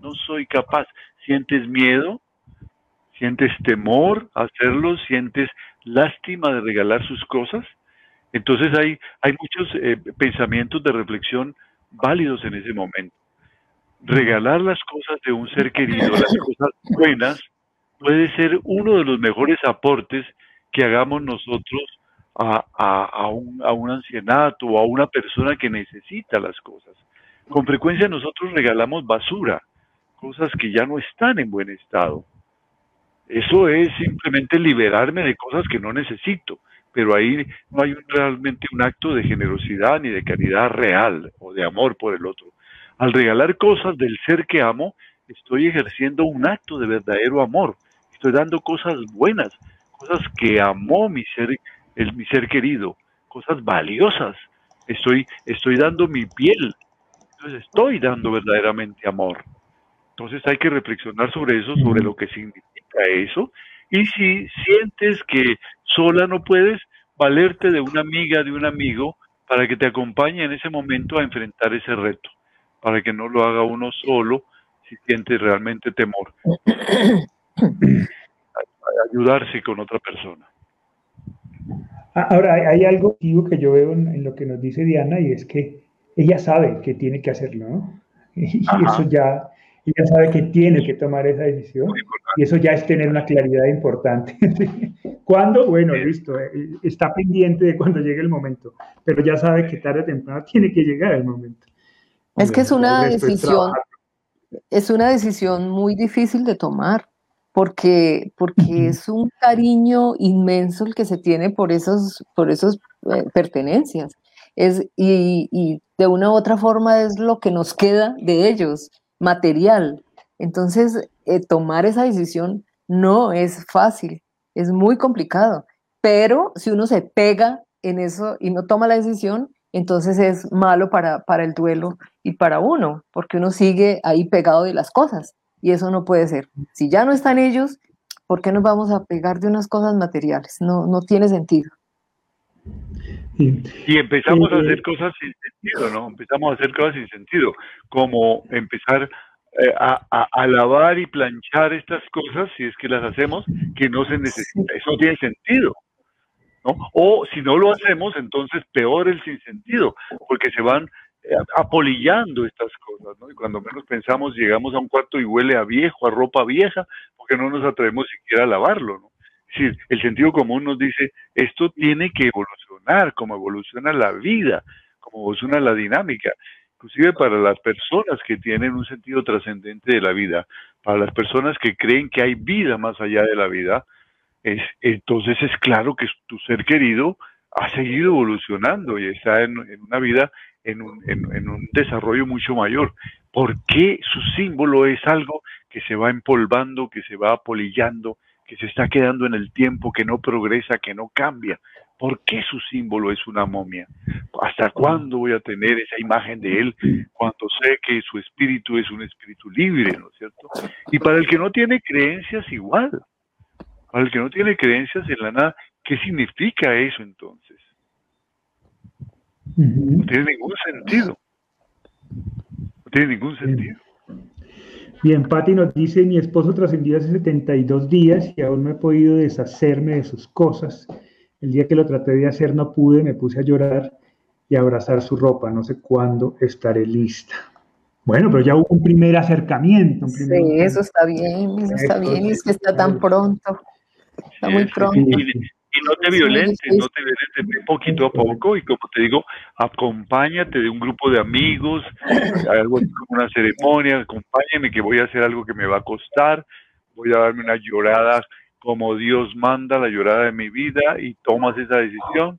no soy capaz. Sientes miedo, sientes temor a hacerlo, sientes lástima de regalar sus cosas. Entonces hay, hay muchos eh, pensamientos de reflexión válidos en ese momento. Regalar las cosas de un ser querido, las cosas buenas, puede ser uno de los mejores aportes que hagamos nosotros a, a, un, a un o a una persona que necesita las cosas. Con frecuencia nosotros regalamos basura, cosas que ya no están en buen estado. Eso es simplemente liberarme de cosas que no necesito, pero ahí no hay realmente un acto de generosidad ni de caridad real o de amor por el otro. Al regalar cosas del ser que amo, estoy ejerciendo un acto de verdadero amor. Estoy dando cosas buenas, cosas que amó mi ser, el, mi ser querido, cosas valiosas. Estoy, estoy dando mi piel. Entonces estoy dando verdaderamente amor. Entonces hay que reflexionar sobre eso, sobre lo que significa eso. Y si sientes que sola no puedes, valerte de una amiga, de un amigo, para que te acompañe en ese momento a enfrentar ese reto, para que no lo haga uno solo si sientes realmente temor. ayudarse con otra persona. Ah, ahora, hay algo que yo veo en, lo que nos dice Diana y es que ella sabe que tiene que hacerlo, ¿no? [LAUGHS] Y eso ya, ella sabe que tiene que tomar esa decisión y eso ya es tener una claridad importante. [LAUGHS] ¿Cuándo? Bueno, listo, eh, está pendiente de cuando llegue el momento, pero ya sabe que tarde o temprano tiene que llegar el momento. Es que es una decisión, es una decisión muy difícil de tomar porque, porque es un cariño inmenso el que se tiene por esos, por esos eh, pertenencias. Es, y, y, de una u otra forma es lo que nos queda de ellos, material. Entonces, eh, tomar esa decisión no es fácil, es muy complicado. Pero si uno se pega en eso y no toma la decisión, entonces es malo para, para el duelo y para uno, porque uno sigue ahí pegado de las cosas. Y eso no puede ser. Si ya no están ellos, ¿por qué nos vamos a pegar de unas cosas materiales? No, no tiene sentido. Y empezamos a hacer cosas sin sentido, ¿no? Empezamos a hacer cosas sin sentido, como empezar eh, a, lavar y planchar estas cosas, si es que las hacemos, que no se necesita. Eso tiene sentido. ¿no? O si no lo hacemos, entonces peor el sin sentido, porque se van eh, apolillando estas cosas, ¿no? Y cuando menos pensamos, llegamos a un cuarto y huele a viejo, a ropa vieja, porque no nos atrevemos siquiera a lavarlo, ¿no? Decir, el sentido común nos dice, esto tiene que evolucionar, como evoluciona la vida, como evoluciona la dinámica, inclusive para las personas que tienen un sentido trascendente de la vida, para las personas que creen que hay vida más allá de la vida, es, entonces es claro que tu ser querido ha seguido evolucionando y está en una vida en un, en, un desarrollo mucho mayor. porque su símbolo es algo que se va empolvando, que se va apolillando, que se está quedando en el tiempo, que no progresa, que no cambia? ¿Por qué su símbolo es una momia? ¿Hasta cuándo voy a tener esa imagen de él cuando sé que su espíritu es un espíritu libre, ¿no es cierto? Y para el que no tiene creencias, igual. Para el que no tiene creencias en la nada, ¿qué significa eso entonces? No tiene ningún sentido. No tiene ningún sentido. Bien, Patti nos dice, mi esposo trascendió hace 72 días y aún no he podido deshacerme de sus cosas. El día que lo traté de hacer no pude, me puse a llorar y a abrazar su ropa. No sé cuándo estaré lista. Bueno, pero ya hubo un primer acercamiento. sí, eso está bien, eso está bien, y es que está tan pronto. Está muy pronto y no te violentes, no te violentes poquito a poco y como te digo, acompáñate de un grupo de amigos, algo como una ceremonia, acompáñame que voy a hacer algo que me va a costar, voy a darme una llorada como Dios manda, la llorada de mi vida y tomas esa decisión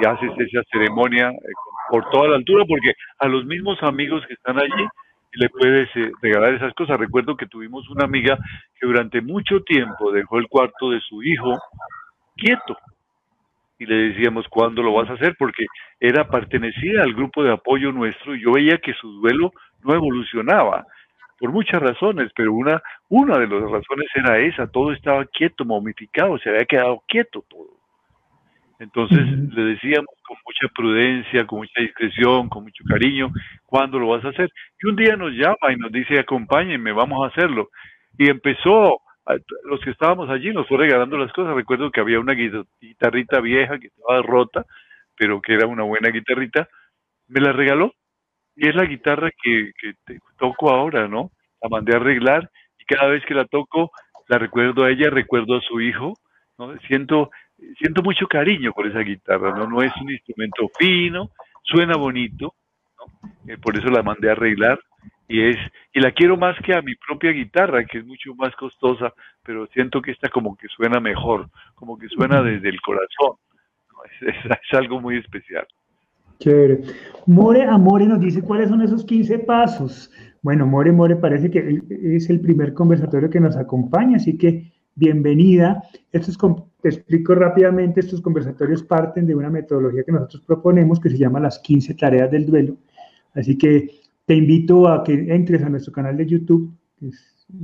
y haces esa ceremonia eh, por toda la altura porque a los mismos amigos que están allí le puedes eh, regalar esas cosas. Recuerdo que tuvimos una amiga que durante mucho tiempo dejó el cuarto de su hijo quieto y le decíamos cuándo lo vas a hacer porque era pertenecía al grupo de apoyo nuestro y yo veía que su duelo no evolucionaba por muchas razones, pero una una de las razones era esa, todo estaba quieto, momificado, se había quedado quieto todo. Entonces le decíamos con mucha prudencia, con mucha discreción, con mucho cariño, ¿cuándo lo vas a hacer? Y un día nos llama y nos dice, acompáñenme, vamos a hacerlo. Y empezó, los que estábamos allí nos fue regalando las cosas. Recuerdo que había una guitarrita vieja que estaba rota, pero que era una buena guitarrita. Me la regaló y es la guitarra que, que toco ahora, ¿no? La mandé a arreglar y cada vez que la toco, la recuerdo a ella, recuerdo a su hijo, ¿no? Siento siento mucho cariño por esa guitarra, ¿no? No es un instrumento fino, suena bonito, eh, por eso la mandé a arreglar y es y la quiero más que a mi propia guitarra, que es mucho más costosa, pero siento que esta como que suena mejor, como que suena desde el corazón. Es, algo muy especial. Chévere. More Amore nos dice cuáles son esos 15 pasos. Bueno, More More parece que es el primer conversatorio que nos acompaña, así que bienvenida. Esto es te explico rápidamente, estos conversatorios parten de una metodología que nosotros proponemos que se llama las 15 tareas del duelo. Así que te invito a que entres a nuestro canal de YouTube,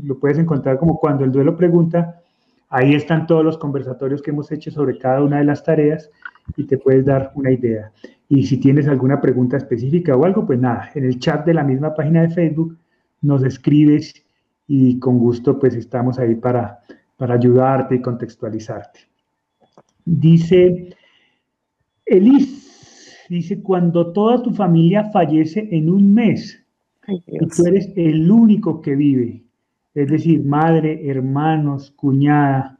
lo puedes encontrar como cuando el duelo pregunta, ahí están todos los conversatorios que hemos hecho sobre cada una de las tareas y te puedes dar una idea. Y si tienes alguna pregunta específica o algo, pues nada, en el chat de la misma página de Facebook nos escribes y con gusto pues estamos ahí para, para ayudarte y contextualizarte. Dice, Elis, dice, cuando toda tu familia fallece en un mes y tú eres el único que vive, es decir, madre, hermanos, cuñada,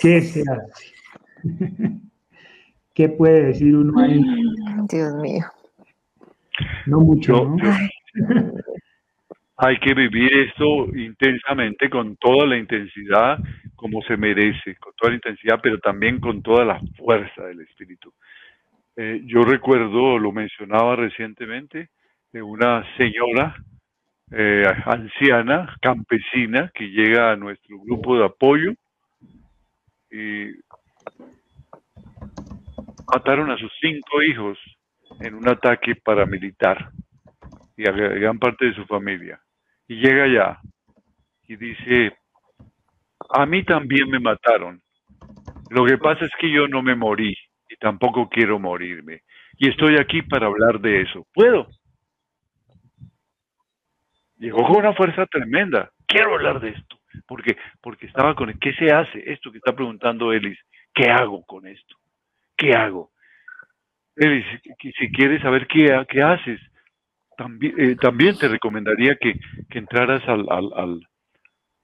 ¿qué se hace? [LAUGHS] ¿Qué puede decir uno ahí? Dios mío. No mucho, ¿no? hay que vivir esto intensamente, con toda la intensidad como se merece, con toda la intensidad, pero también con toda la fuerza del espíritu. Eh, yo recuerdo, lo mencionaba recientemente, de una señora eh, anciana, campesina, que llega a nuestro grupo de apoyo y mataron a sus cinco hijos en un ataque paramilitar y a gran parte de su familia y llega allá y dice, a mí también me mataron. Lo que pasa es que yo no me morí tampoco quiero morirme. Y estoy aquí para hablar de eso. ¿Puedo? Llegó con una fuerza tremenda. Quiero hablar de esto. Porque, porque estaba con... ¿Qué se hace? Esto que está preguntando Elis. ¿Qué hago con esto? ¿Qué hago? Elis, si quieres saber qué, qué haces, también, eh, también te recomendaría que, entraras al, al,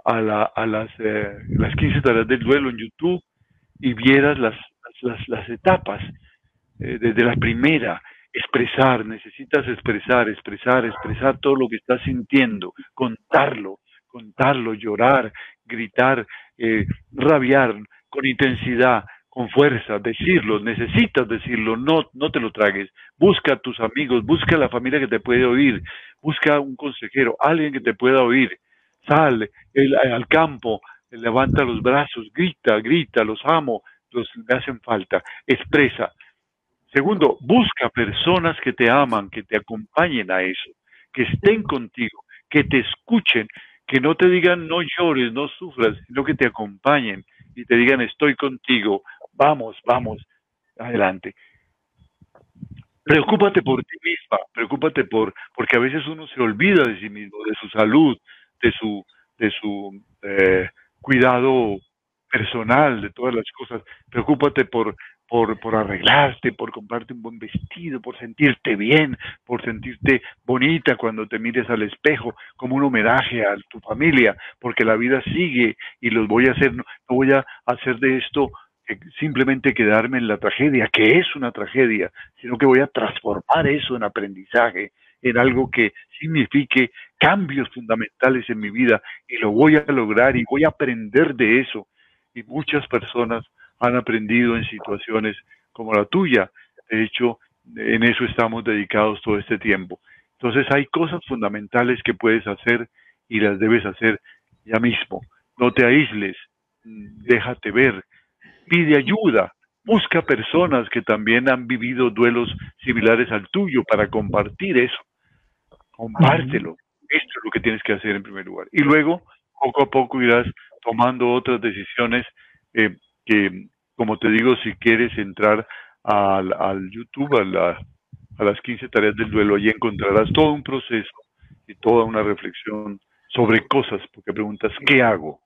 a, la, a las, eh, las 15 tareas del duelo en YouTube y vieras las, las, las etapas. Eh, desde la primera, expresar, necesitas expresar, expresar, expresar todo lo que estás sintiendo, contarlo, contarlo, llorar, gritar, rabiar con intensidad, con fuerza, decirlo, necesitas decirlo, no, no te lo tragues. Busca a tus amigos, busca a la familia que te puede oír, busca un consejero, alguien que te pueda oír. Sal al campo, levanta los brazos, grita, grita, los amo, los me hacen falta, expresa. Segundo, busca personas que te aman, que te acompañen a eso, que estén contigo, que te escuchen, que no te digan no llores, no sufras, sino que te acompañen y te digan estoy contigo, Vamos, vamos, adelante. Preocúpate por ti misma, preocúpate por, porque a veces uno se olvida de sí mismo, de su salud, de su, de su eh, cuidado personal, de todas las cosas. Preocúpate por, por, por arreglarte, por comprarte un buen vestido, por sentirte bien, por sentirte bonita cuando te mires al espejo, como un homenaje a tu familia, porque la vida sigue y los voy a hacer, no voy a hacer de esto simplemente quedarme en la tragedia, que es una tragedia, sino que voy a transformar eso en aprendizaje, en algo que signifique cambios fundamentales en mi vida y lo voy a lograr y voy a aprender de eso. Y muchas personas han aprendido en situaciones como la tuya. De hecho, en eso estamos dedicados todo este tiempo. Entonces hay cosas fundamentales que puedes hacer y las debes hacer ya mismo. No te aísles, déjate ver, pide ayuda, busca personas que también han vivido duelos similares al tuyo para compartir eso. Compártelo. Esto es lo que tienes que hacer en primer lugar. Y luego, poco a poco irás tomando otras decisiones eh, que, como te digo, si quieres entrar al, al YouTube, a, a las 15 tareas del duelo, allí encontrarás todo un proceso y toda una reflexión sobre cosas, porque preguntas, ¿qué hago?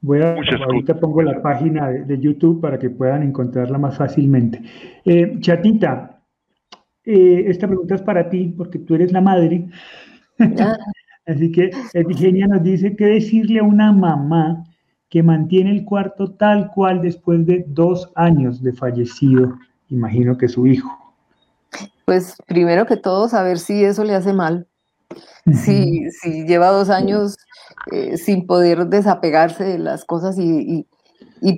Voy a, ahorita pongo la página de, YouTube para que puedan encontrarla más fácilmente. Eh, Chatita, eh, esta pregunta es para ti, porque tú eres la madre. Ah. [LAUGHS] Así que Virginia nos dice qué decirle a una mamá que mantiene el cuarto tal cual después de dos años de fallecido, imagino que su hijo. Pues primero que todo, saber si eso le hace mal. Si, si lleva dos años eh, sin poder desapegarse de las cosas y,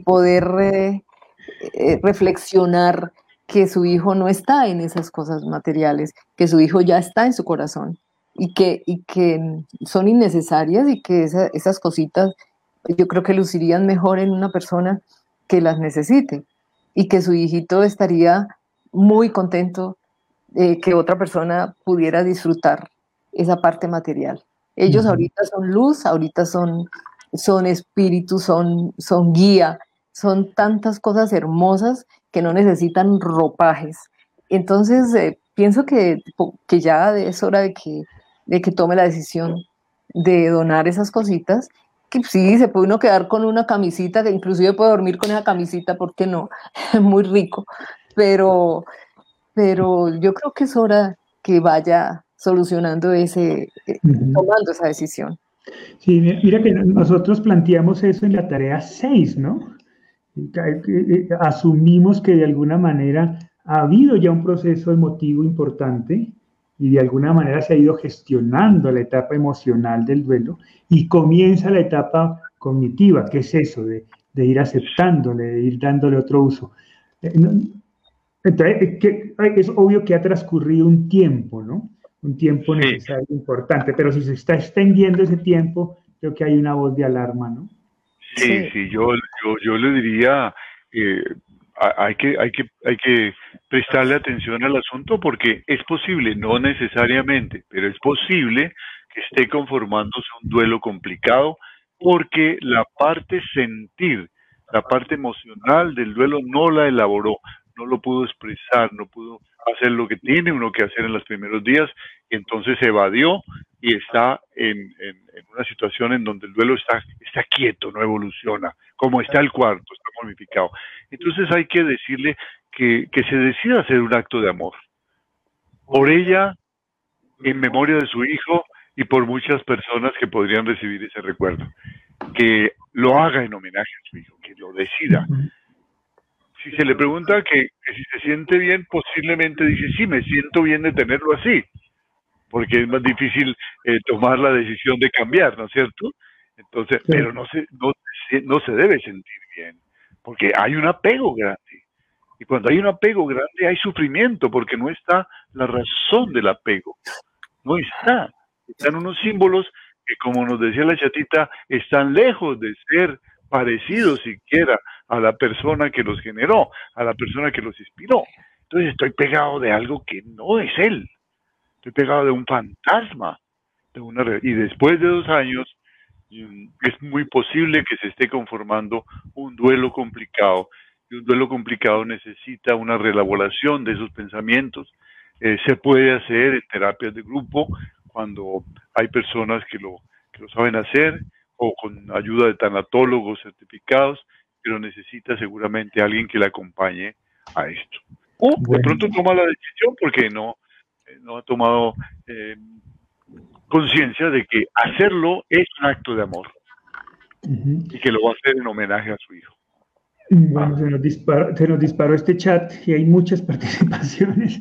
poder eh, eh, reflexionar que su hijo no está en esas cosas materiales, que su hijo ya está en su corazón y que, y que son innecesarias y que esas cositas yo creo que lucirían mejor en una persona que las necesite y que su hijito estaría muy contento que otra persona pudiera disfrutar esa parte material. Ellos ahorita son luz, ahorita son, son espíritu, son, son guía, son tantas cosas hermosas que no necesitan ropajes. Entonces, eh, pienso que, que, ya es hora de que, de que tome la decisión de donar esas cositas. Que sí, se puede uno quedar con una camisita, que inclusive puede dormir con esa camisita, ¿por qué no? [LAUGHS] Muy rico. Pero, pero yo creo que es hora que vaya solucionando ese, eh, tomando esa decisión. Sí, mira que nosotros planteamos eso en la tarea 6, ¿no? Asumimos que de alguna manera ha habido ya un proceso emotivo importante y de alguna manera se ha ido gestionando la etapa emocional del duelo y comienza la etapa cognitiva, que es eso, de, de ir aceptándole, de ir dándole otro uso. Eh, entonces, es obvio que ha transcurrido un tiempo, ¿no? un tiempo necesario importante, pero si se está extendiendo ese tiempo, creo que hay una voz de alarma, ¿no? Sí, sí, yo, yo, le diría, eh, hay, que, hay, que, hay que prestarle atención al asunto porque es posible, no necesariamente, pero es posible que esté conformándose un duelo complicado porque la parte sentir, la parte emocional del duelo no la elaboró, no lo pudo expresar, no pudo hacer lo que tiene uno que hacer en los primeros días, y entonces evadió y está en, una situación en donde el duelo está, está quieto, no evoluciona, como está el cuarto, está momificado. Entonces hay que decirle que, que se decida hacer un acto de amor por ella, en memoria de su hijo y por muchas personas que podrían recibir ese recuerdo. Que lo haga en homenaje a su hijo, que lo decida si se le pregunta que, si se siente bien, posiblemente dice, sí, me siento bien de tenerlo así, porque es más difícil eh, tomar la decisión de cambiar, ¿no es cierto? Entonces, pero no se, no, no se debe sentir bien, porque hay un apego grande. Y cuando hay un apego grande hay sufrimiento, porque no está la razón del apego. No está. Están unos símbolos que, como nos decía la chatita, están lejos de ser parecidos siquiera a la persona que los generó, a la persona que los inspiró. Entonces estoy pegado de algo que no es él. Estoy pegado de un fantasma. De una, y después de dos años, mm, es muy posible que se esté conformando un duelo complicado. Y un duelo complicado necesita una reelaboración de esos pensamientos. Eh, se puede hacer en terapias de grupo cuando hay personas que lo, que lo saben hacer o con ayuda de tanatólogos certificados pero necesita seguramente alguien que le acompañe a esto. O de pronto toma la decisión porque no, no ha tomado eh, conciencia de que hacerlo es un acto de amor y que lo va a hacer en homenaje a su hijo. Bueno, se nos, disparó, se nos disparó este chat y hay muchas [LAUGHS] participaciones,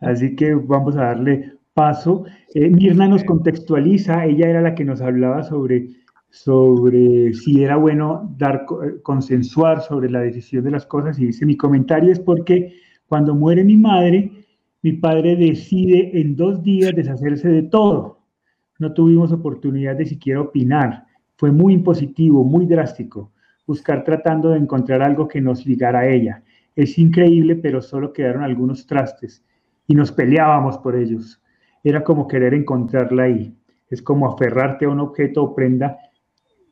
así que vamos a darle paso. Eh, Mirna nos contextualiza, ella era la que nos hablaba sobre sobre si era bueno dar, eh, consensuar sobre la decisión de las cosas y dice, mi comentario es porque cuando muere mi madre, Mi padre decide en dos días deshacerse de todo. No tuvimos oportunidad de siquiera opinar. Fue muy impositivo, muy drástico. Buscar tratando de encontrar algo que nos ligara a ella. Es increíble, pero solo quedaron algunos trastes y nos peleábamos por ellos. Era como querer encontrarla ahí. Es como aferrarte a un objeto o prenda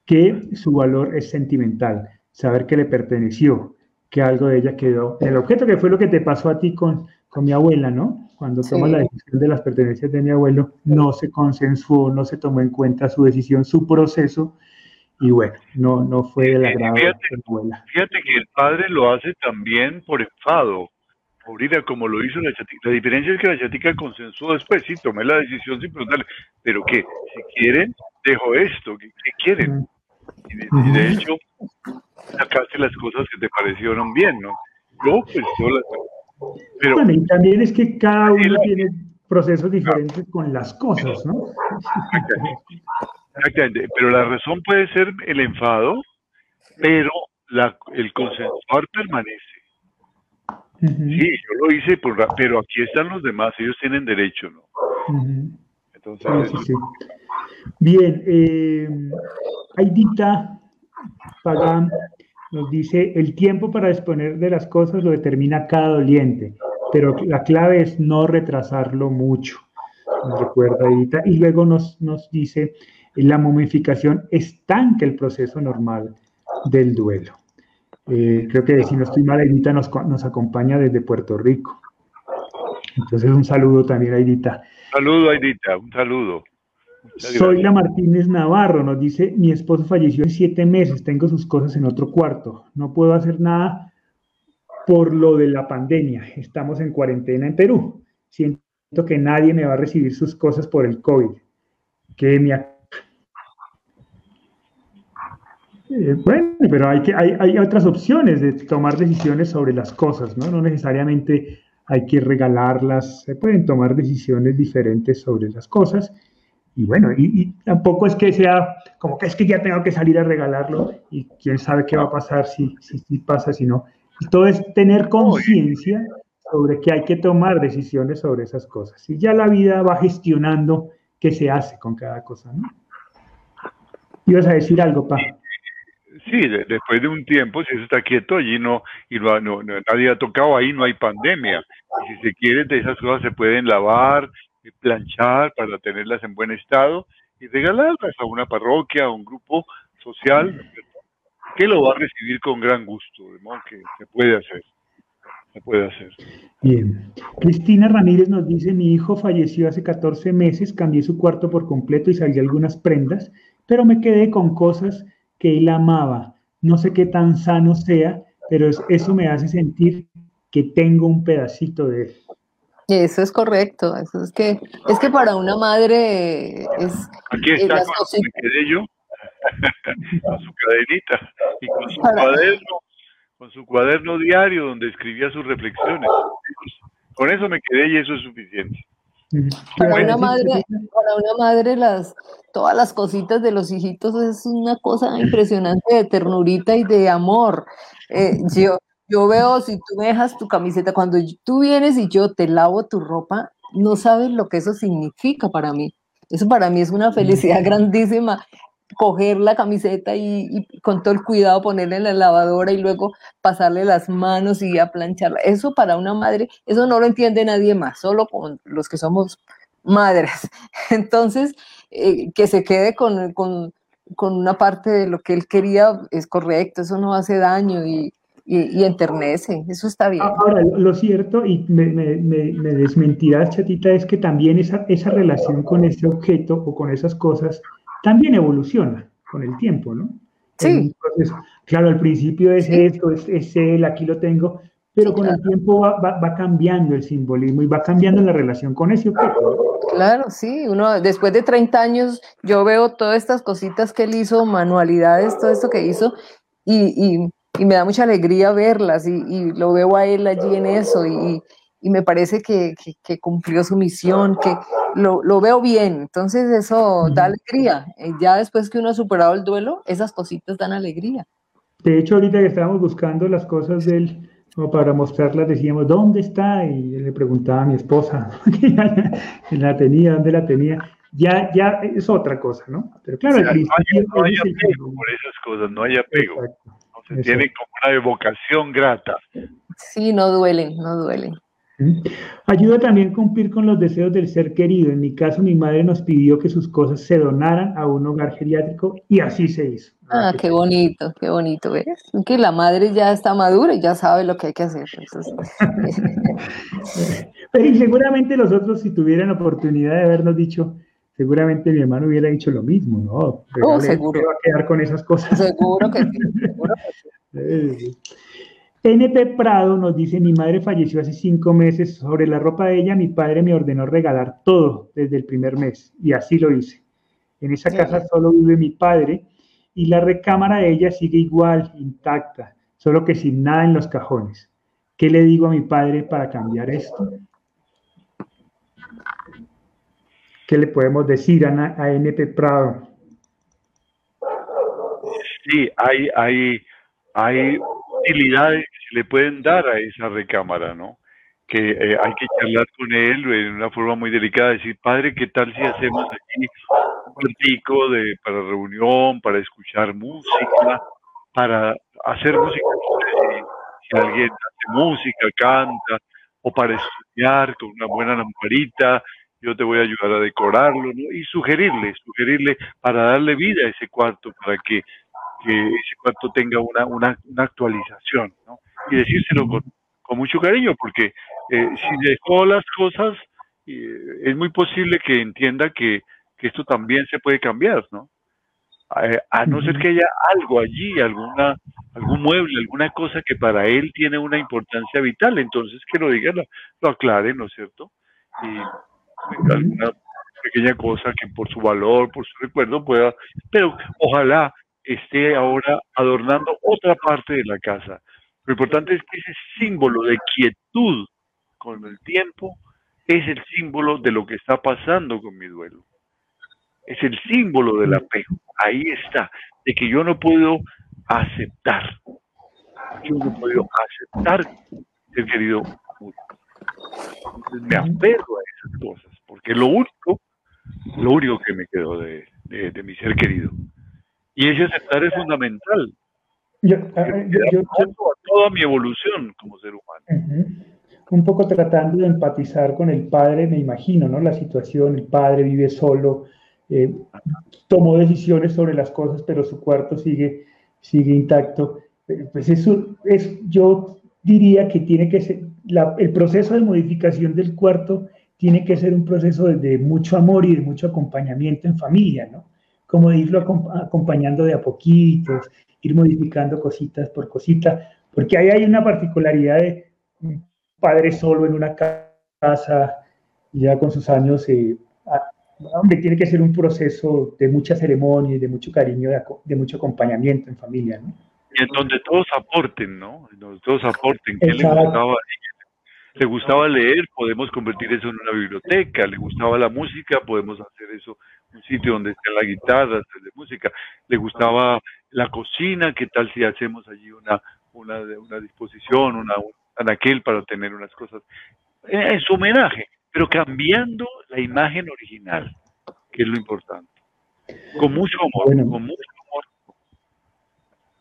que su valor es sentimental, saber que le perteneció, que algo de ella quedó. El objeto que fue lo que te pasó a ti con, con mi abuela, ¿no? Cuando toma la decisión de las pertenencias de mi abuelo, no se consensuó, no se tomó en cuenta su decisión, su proceso, y bueno, no, no fue del agrado fíjate, de mi abuela. Fíjate que el padre lo hace también por enfado, ahorita como lo hizo la chatica. La diferencia es que la chatica consensuó después, sí, tomé la decisión sin preguntarle, pero que si quieren, dejo esto, ¿qué, quieren? Y de, hecho, sacaste las cosas que te parecieron bien, ¿no? Yo, pues, yo las pero, bueno, y también es que cada uno tiene procesos diferentes con las cosas, ¿no? Exactamente. Pero la razón puede ser el enfado, pero la, el consensuar permanece. Sí, yo lo hice, por, pero aquí están los demás, ellos tienen derecho, ¿no? Entonces, sí, sí, Bien, eh, Aidita Pagán nos dice, el tiempo para disponer de las cosas lo determina cada doliente, pero la clave es no retrasarlo mucho, nos recuerda Edita. Y luego nos, nos dice, la momificación estanca el proceso normal del duelo. Eh, creo que si no estoy mal, Edita nos, nos acompaña desde Puerto Rico. Entonces, un saludo también a Edita. Saludo, Edita, un saludo. Soy la Martínez Navarro, nos dice, mi esposo falleció en siete meses, tengo sus cosas en otro cuarto, no puedo hacer nada por lo de la pandemia, estamos en cuarentena en Perú, siento que nadie me va a recibir sus cosas por el COVID, que me... Eh, bueno, pero hay, que, hay, hay otras opciones de tomar decisiones sobre las cosas, ¿no? No necesariamente hay que regalarlas, se pueden tomar decisiones diferentes sobre las cosas y bueno, y, tampoco es que sea como que es que ya tengo que salir a regalarlo y quién sabe qué va a pasar si, si, pasa, si no. todo es tener conciencia sobre que hay que tomar decisiones sobre esas cosas. Y ya la vida va gestionando qué se hace con cada cosa, ¿no? ¿Ibas a decir algo, Pa? Sí, después de un tiempo, si eso está quieto, allí no, y no, no, nadie ha tocado, ahí no hay pandemia. Y si se quiere, de esas cosas se pueden lavar, planchar para tenerlas en buen estado y regalarlas a una parroquia, a un grupo social que lo va a recibir con gran gusto, que se puede hacer. Se puede hacer. Bien. Cristina Ramírez nos dice, mi hijo falleció hace 14 meses, cambié su cuarto por completo y salí algunas prendas, pero me quedé con cosas que él amaba. No sé qué tan sano sea, pero eso me hace sentir que tengo un pedacito de él. Eso es correcto, eso es que es que para una madre es aquí está con, yo con su cadenita [LAUGHS] y con su cuaderno con su cuaderno diario donde escribía sus reflexiones. Con eso me quedé y eso es suficiente. Para una madre para una madre las todas las cositas de los hijitos es una cosa impresionante de ternurita y de amor. Eh, yo yo veo, si tú me dejas tu camiseta, cuando tú vienes y yo te lavo tu ropa, no sabes lo que eso significa para mí. Eso para mí es una felicidad [LAUGHS] grandísima, coger la camiseta y, con todo el cuidado ponerla en la lavadora y luego pasarle las manos y a plancharla. Eso para una madre, eso no lo entiende nadie más, solo con los que somos madres. [LAUGHS] Entonces, eh, que se quede con, con, con, una parte de lo que él quería es correcto, eso no hace daño y, y, enternece, eso está bien. Ahora, lo cierto, y me, me, me, desmentirás, chatita, es que también esa, esa relación con ese objeto o con esas cosas también evoluciona con el tiempo, ¿no? Sí. Claro, al principio es esto, es, es, él, aquí lo tengo, pero con el tiempo va, va, cambiando el simbolismo y va cambiando la relación con ese objeto. Claro, sí, uno después de 30 años yo veo todas estas cositas que él hizo, manualidades, todo esto que hizo, y, y y me da mucha alegría verlas y, lo veo a él allí en eso y, me parece que, cumplió su misión, que lo, veo bien, entonces eso da alegría. Eh, ya después que uno ha superado el duelo, esas cositas dan alegría. De hecho, ahorita que estábamos buscando las cosas del, o para mostrarlas decíamos, ¿dónde está? Y le preguntaba a mi esposa, [LAUGHS] que la tenía, ¿dónde la tenía? Ya, ya es otra cosa, ¿no? Pero claro, no, hay, apego por esas cosas, no hay apego. Se tiene como una evocación grata. Sí, no duelen, no duelen. Ayuda también a cumplir con los deseos del ser querido. En mi caso, mi madre nos pidió que sus cosas se donaran a un hogar geriátrico y así se hizo. Ah, qué bonito, qué bonito, ¿ves? Que la madre ya está madura y ya sabe lo que hay que hacer. [LAUGHS] y seguramente los otros, si tuvieran oportunidad de habernos dicho, seguramente mi hermano hubiera dicho lo mismo, ¿no? Oh, seguro. Va a quedar con esas cosas. Seguro que sí, [LAUGHS] seguro que sí. NP Prado nos dice, mi madre falleció hace cinco meses, sobre la ropa de ella mi padre me ordenó regalar todo desde el primer mes y así lo hice. En esa casa solo vive mi padre y la recámara de ella sigue igual, intacta, solo que sin nada en los cajones. ¿Qué le digo a mi padre para cambiar esto? ¿Qué le podemos decir a, a NP Prado? Sí, hay, hay, hay utilidades que se le pueden dar a esa recámara, ¿no? Que eh, hay que charlar con él en una forma muy delicada, decir, padre, ¿qué tal si hacemos aquí un cuartico de, para reunión, para escuchar música, para hacer música? Si, alguien hace música, canta, o para estudiar con una buena lamparita, yo te voy a ayudar a decorarlo, ¿no? Y sugerirle, sugerirle para darle vida a ese cuarto, para que que ese cuarto tenga una, una, actualización, ¿no? Y decírselo con, con mucho cariño, porque eh, si dejó las cosas, eh, es muy posible que entienda que, que, esto también se puede cambiar, ¿no? Eh, a no ser que haya algo allí, alguna, algún mueble, alguna cosa que para él tiene una importancia vital, entonces que lo diga, lo, lo aclare, ¿no es cierto? Y alguna pequeña cosa que por su valor, por su recuerdo pueda, pero ojalá esté ahora adornando otra parte de la casa. Lo importante es que ese símbolo de quietud con el tiempo es el símbolo de lo que está pasando con mi duelo. Es el símbolo del apego. Ahí está, de que yo no puedo aceptar. Yo no puedo aceptar ser querido Entonces me apego a esas cosas, porque lo único, lo único que me quedó de, de mi ser querido. Y ese aceptar es fundamental. Yo, yo, toda mi evolución como ser humano. Un poco tratando de empatizar con el padre, me imagino, ¿no? La situación, el padre vive solo, eh, tomó decisiones sobre las cosas, pero su cuarto sigue, sigue intacto. Eh, pues eso es, yo diría que tiene que ser, el proceso de modificación del cuarto tiene que ser un proceso de mucho amor y de mucho acompañamiento en familia, ¿no? como irlo acompañando de a poquitos, ir modificando cositas por cosita, porque ahí hay una particularidad de un padre solo en una casa, ya con sus años, eh, tiene que ser un proceso de mucha ceremonia y de mucho cariño, de, mucho acompañamiento en familia, ¿no? Y en donde todos aporten, ¿no? Donde todos aporten. ¿Qué le gustaba? ¿Le gustaba leer? Podemos convertir eso en una biblioteca. ¿Le gustaba la música? Podemos hacer eso un sitio donde esté la guitarra, de música. Le gustaba la cocina, ¿qué tal si hacemos allí una, una, una disposición, una, un anaquel para tener unas cosas en su homenaje, pero cambiando la imagen original, que es lo importante. Con mucho amor, con mucho.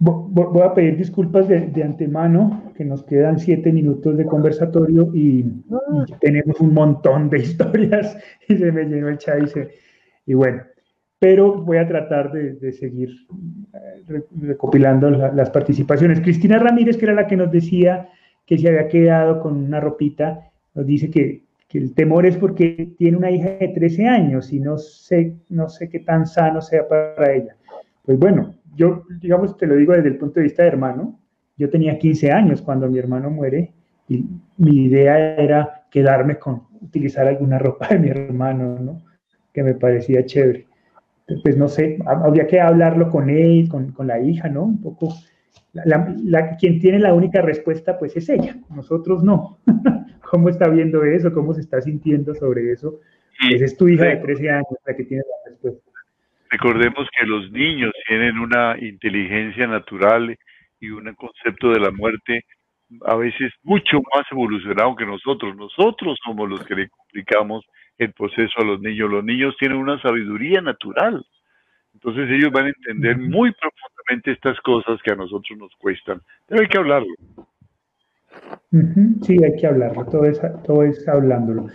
Voy a pedir disculpas de, antemano, que nos quedan siete minutos de conversatorio y, y, tenemos un montón de [LAUGHS] historias y se me llenó el chat y se, y bueno, pero voy a tratar de, seguir eh, recopilando las participaciones. Cristina Ramírez, que era la que nos decía que se había quedado con una ropita, nos dice que, el temor es porque tiene una hija de 13 años y no sé, no sé qué tan sano sea para ella. Pues bueno, yo, digamos, te lo digo desde el punto de vista de hermano. Yo tenía 15 años cuando mi hermano muere y mi idea era quedarme con utilizar alguna ropa de mi hermano, ¿no? que me parecía chévere. Pues no sé, habría que hablarlo con él, con, con la hija, ¿no? Un poco. La, la, quien tiene la única respuesta, pues es ella, nosotros no. [LAUGHS] ¿Cómo está viendo eso? ¿Cómo se está sintiendo sobre eso? Pues es tu hija de 13 años la que tiene la respuesta. Recordemos que los niños tienen una inteligencia natural y un concepto de la muerte a veces mucho más evolucionado que nosotros. Nosotros somos los que le complicamos el proceso a los niños. Los niños tienen una sabiduría natural. Entonces ellos van a entender muy profundamente estas cosas que a nosotros nos cuestan. Pero hay que hablarlo. Sí, hay que hablarlo. Todo es, todo es hablándolo.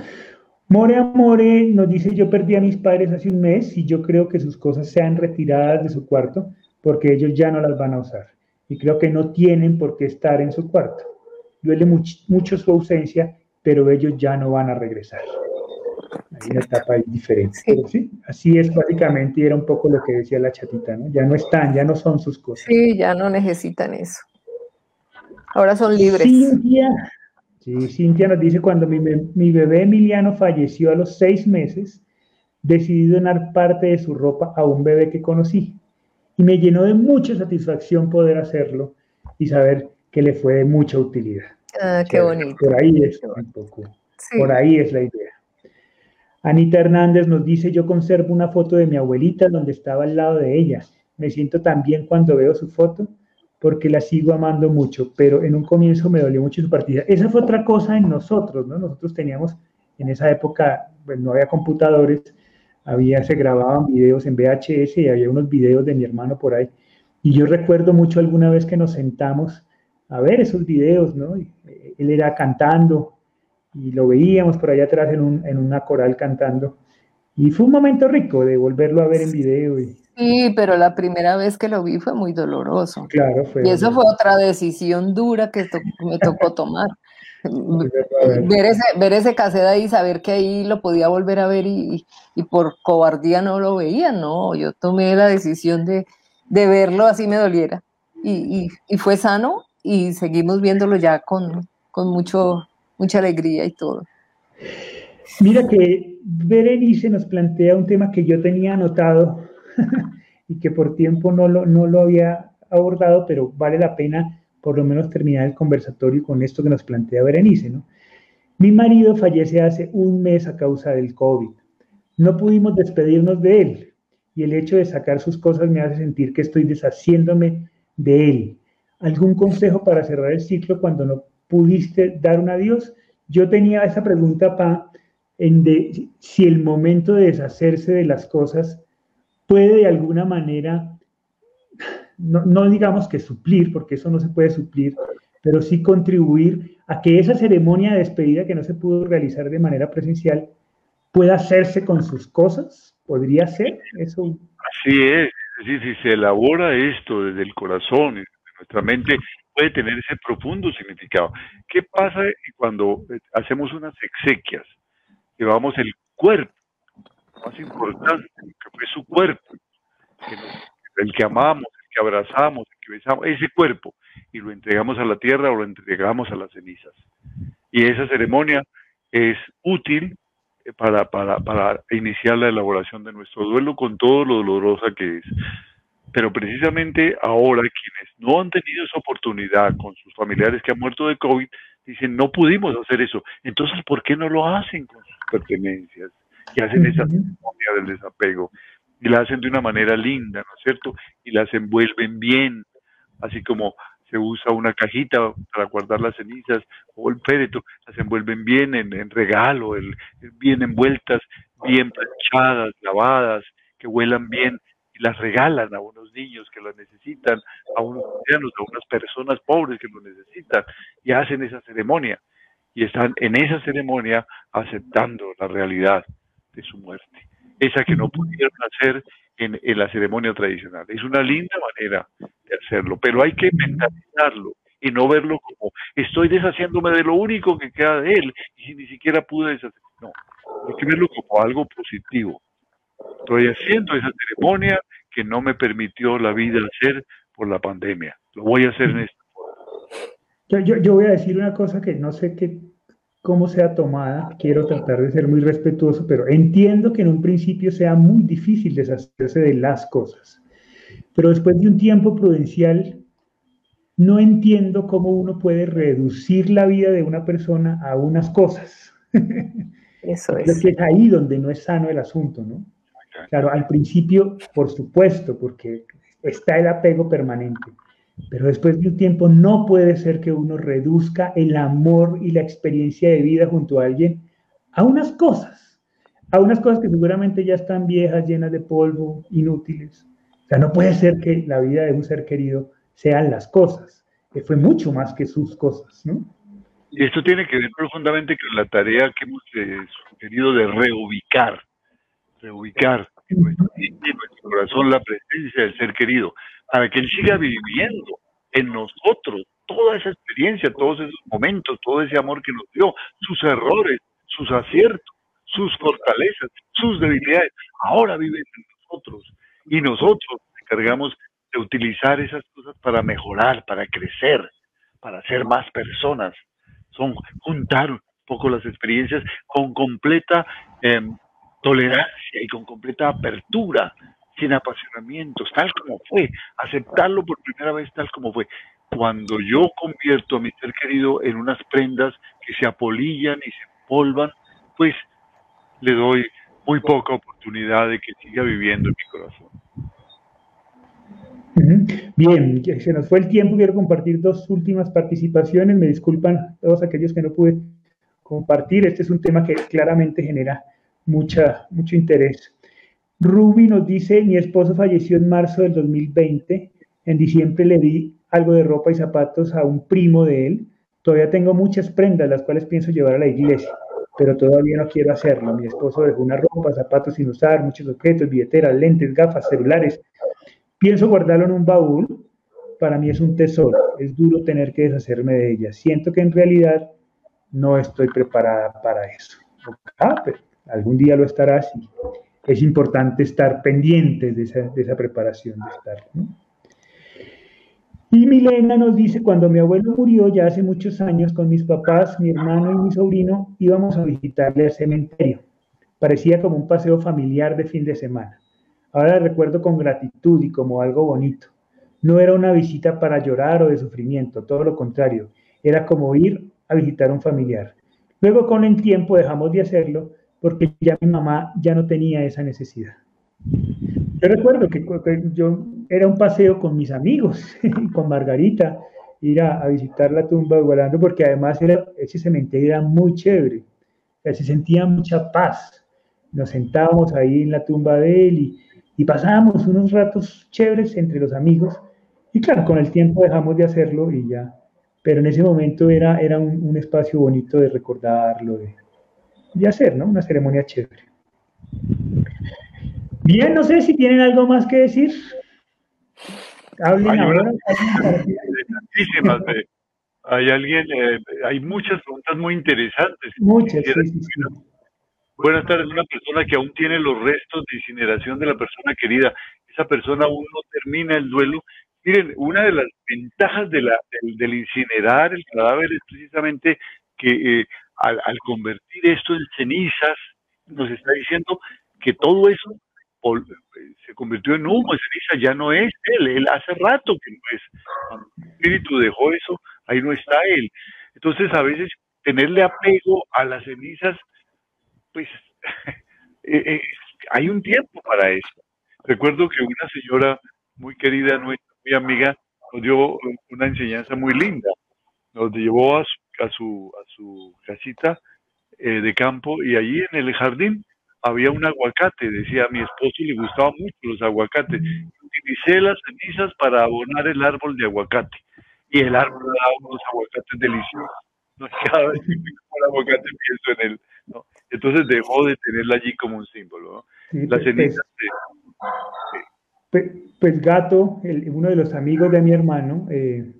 More Amore nos dice, yo perdí a mis padres hace un mes y yo creo que sus cosas sean retiradas de su cuarto porque ellos ya no las van a usar. Y creo que no tienen por qué estar en su cuarto. Duele mucho su ausencia, pero ellos ya no van a regresar. Hay una etapa ahí diferente. sí, así es básicamente, y era un poco lo que decía la chatita, ¿no? Ya no están, ya no son sus cosas. Sí, ya no necesitan eso. Ahora son libres. Cintia, sí, Cintia nos dice, cuando mi, mi bebé Emiliano falleció a los seis meses, decidí donar parte de su ropa a un bebé que conocí. Y me llenó de mucha satisfacción poder hacerlo y saber que le fue de mucha utilidad. Ah, qué bonito. Por ahí es un poco. Por ahí es la idea. Anita Hernández nos dice, yo conservo una foto de mi abuelita donde estaba al lado de ella. Me siento tan bien cuando veo su foto porque la sigo amando mucho, pero en un comienzo me dolió mucho su partida. Esa fue otra cosa en nosotros, ¿no? Nosotros teníamos en esa época, pues no había computadores, había, se grababan videos en VHS y había unos videos de mi hermano por ahí. Y yo recuerdo mucho alguna vez que nos sentamos a ver esos videos, ¿no? Él era cantando, y lo veíamos por allá atrás en, un, en una coral cantando. Y fue un momento rico de volverlo a ver en video. Y... Sí, pero la primera vez que lo vi fue muy doloroso. Claro, fue. Y eso fue otra decisión dura que me tocó tomar. [LAUGHS] ver, ese, ver ese cassette ahí, saber que ahí lo podía volver a ver y, y, por cobardía no lo veía, no. Yo tomé la decisión de, de verlo así me doliera. Y, y, fue sano y seguimos viéndolo ya con, con mucho mucha alegría y todo. Mira que Berenice nos plantea un tema que yo tenía anotado [LAUGHS] y que por tiempo no lo, no lo había abordado, pero vale la pena por lo menos terminar el conversatorio con esto que nos plantea Berenice, ¿no? Mi marido fallece hace un mes a causa del COVID. No pudimos despedirnos de él y el hecho de sacar sus cosas me hace sentir que estoy deshaciéndome de él. ¿Algún consejo para cerrar el ciclo cuando no pudiste dar un adiós? Yo tenía esa pregunta para en de, si el momento de deshacerse de las cosas puede de alguna manera, no, no, digamos que suplir, porque eso no se puede suplir, pero sí contribuir a que esa ceremonia de despedida que no se pudo realizar de manera presencial pueda hacerse con sus cosas. ¿Podría ser eso? Así es, decir, si se elabora esto desde el corazón, desde nuestra mente, puede tener ese profundo significado. ¿Qué pasa cuando eh, hacemos unas exequias? Llevamos el cuerpo, más importante, que fue su cuerpo, el que amamos, el que abrazamos, el que besamos, ese cuerpo, y lo entregamos a la tierra o lo entregamos a las cenizas. Y esa ceremonia es útil eh, para, para, para iniciar la elaboración de nuestro duelo con todo lo dolorosa que es pero precisamente ahora quienes no han tenido esa oportunidad con sus familiares que han muerto de COVID, dicen, no pudimos hacer eso. Entonces, ¿por qué no lo hacen con sus pertenencias? Y hacen esa ceremonia del desapego. Y la hacen de una manera linda, ¿no es cierto? Y las envuelven bien, así como se usa una cajita para guardar las cenizas o el féretro, las envuelven bien en, regalo, bien envueltas, bien planchadas, lavadas, que huelan bien y las regalan a unos niños que lo necesitan, a unos ancianos, a unas personas pobres que lo necesitan, y hacen esa ceremonia. Y están en esa ceremonia aceptando la realidad de su muerte, esa que no pudieron hacer en, en la ceremonia tradicional. Es una linda manera de hacerlo, pero hay que mentalizarlo y no verlo como estoy deshaciéndome de lo único que queda de él y si ni siquiera pude deshacer. No, hay que verlo como algo positivo Estoy haciendo esa ceremonia que no me permitió la vida hacer por la pandemia. Lo voy a hacer en esta forma. Yo, yo, voy a decir una cosa que no sé qué, cómo sea tomada. Quiero tratar de ser muy respetuoso, pero entiendo que en un principio sea muy difícil deshacerse de las cosas. Pero después de un tiempo prudencial, no entiendo cómo uno puede reducir la vida de una persona a unas cosas. Eso es. Creo que es ahí donde no es sano el asunto, ¿no? Claro, al principio, por supuesto, porque está el apego permanente, pero después de un tiempo no puede ser que uno reduzca el amor y la experiencia de vida junto a alguien a unas cosas, a unas cosas que seguramente ya están viejas, llenas de polvo, inútiles. O sea, no puede ser que la vida de un ser querido sean las cosas, que fue mucho más que sus cosas, ¿no? Y esto tiene que ver profundamente con la tarea que hemos eh, querido de reubicar, reubicar en nuestro, en nuestro corazón la presencia del ser querido para que Él siga viviendo en nosotros toda esa experiencia, todos esos momentos, todo ese amor que nos dio, sus errores, sus aciertos, sus fortalezas, sus debilidades, ahora viven en nosotros. Y nosotros nos encargamos de utilizar esas cosas para mejorar, para crecer, para ser más personas. Son juntar un poco las experiencias con completa em, tolerancia y con completa apertura sin apasionamientos, tal como fue, aceptarlo por primera vez tal como fue. Cuando yo convierto a mi ser querido en unas prendas que se apolillan y se empolvan, pues le doy muy poca oportunidad de que siga viviendo en mi corazón. Bien, se nos fue el tiempo, quiero compartir dos últimas participaciones, me disculpan todos aquellos que no pude compartir, este es un tema que claramente genera mucha, mucho interés. Ruby nos dice, mi esposo falleció en marzo del 2020, en diciembre le di algo de ropa y zapatos a un primo de él, todavía tengo muchas prendas las cuales pienso llevar a la iglesia, pero todavía no quiero hacerlo. Mi esposo dejó una ropa, zapatos sin usar, muchos objetos, billeteras, lentes, gafas, celulares. Pienso guardarlo en un baúl, para mí es un tesoro, es duro tener que deshacerme de ella. Siento que en realidad no estoy preparada para eso. Ah, pero algún día lo estarás y es importante estar pendientes de esa, preparación de estar. Y Milena nos dice, cuando mi abuelo murió ya hace muchos años, con mis papás, mi hermano y mi sobrino, íbamos a visitarle al cementerio. Parecía como un paseo familiar de fin de semana. Ahora recuerdo con gratitud y como algo bonito. No era una visita para llorar o de sufrimiento, todo lo contrario. Era como ir a visitar a un familiar. Luego con el tiempo dejamos de hacerlo porque ya mi mamá ya no tenía esa necesidad. Yo recuerdo que, yo era un paseo con mis amigos, [LAUGHS] con Margarita, ir a, visitar la tumba de Guarando, porque además era, ese cementerio era muy chévere, se sentía mucha paz. Nos sentábamos ahí en la tumba de él y, y pasábamos unos ratos chéveres entre los amigos. Y claro, con el tiempo dejamos de hacerlo y ya. Pero en ese momento era, era un, un espacio bonito de recordarlo, de, de hacer, ¿no? Una ceremonia chévere. Bien, no sé si tienen algo más que decir. Hablen hay ahora. hay alguien, eh, hay muchas preguntas muy interesantes. Muchas, sí, sí, sí. Buenas tardes, una persona que aún tiene los restos de incineración de la persona querida. Esa persona aún no termina el duelo. Miren, una de las ventajas de la, del, incinerar el cadáver es precisamente que eh, al, convertir esto en cenizas, nos está diciendo que todo eso se convirtió en humo, en ceniza, ya no es él, él hace rato que no es. Cuando el espíritu dejó eso, ahí no está él. Entonces, a veces, tenerle apego a las cenizas, pues, eh, [LAUGHS] eh, hay un tiempo para eso. Recuerdo que una señora muy querida, nuestra, muy amiga, nos dio una enseñanza muy linda. Nos llevó a su a su, a su casita eh, de campo y allí en el jardín había un aguacate. Decía, a mi esposo le gustaban mucho los aguacates. Utilicé las cenizas para abonar el árbol de aguacate y el árbol daba unos aguacates deliciosos. [LAUGHS] Cada vez que como el aguacate pienso en él. Entonces dejó de tenerla allí como un símbolo. las pues, cenizas pues, pues, Gato, uno de los amigos de mi hermano, eh,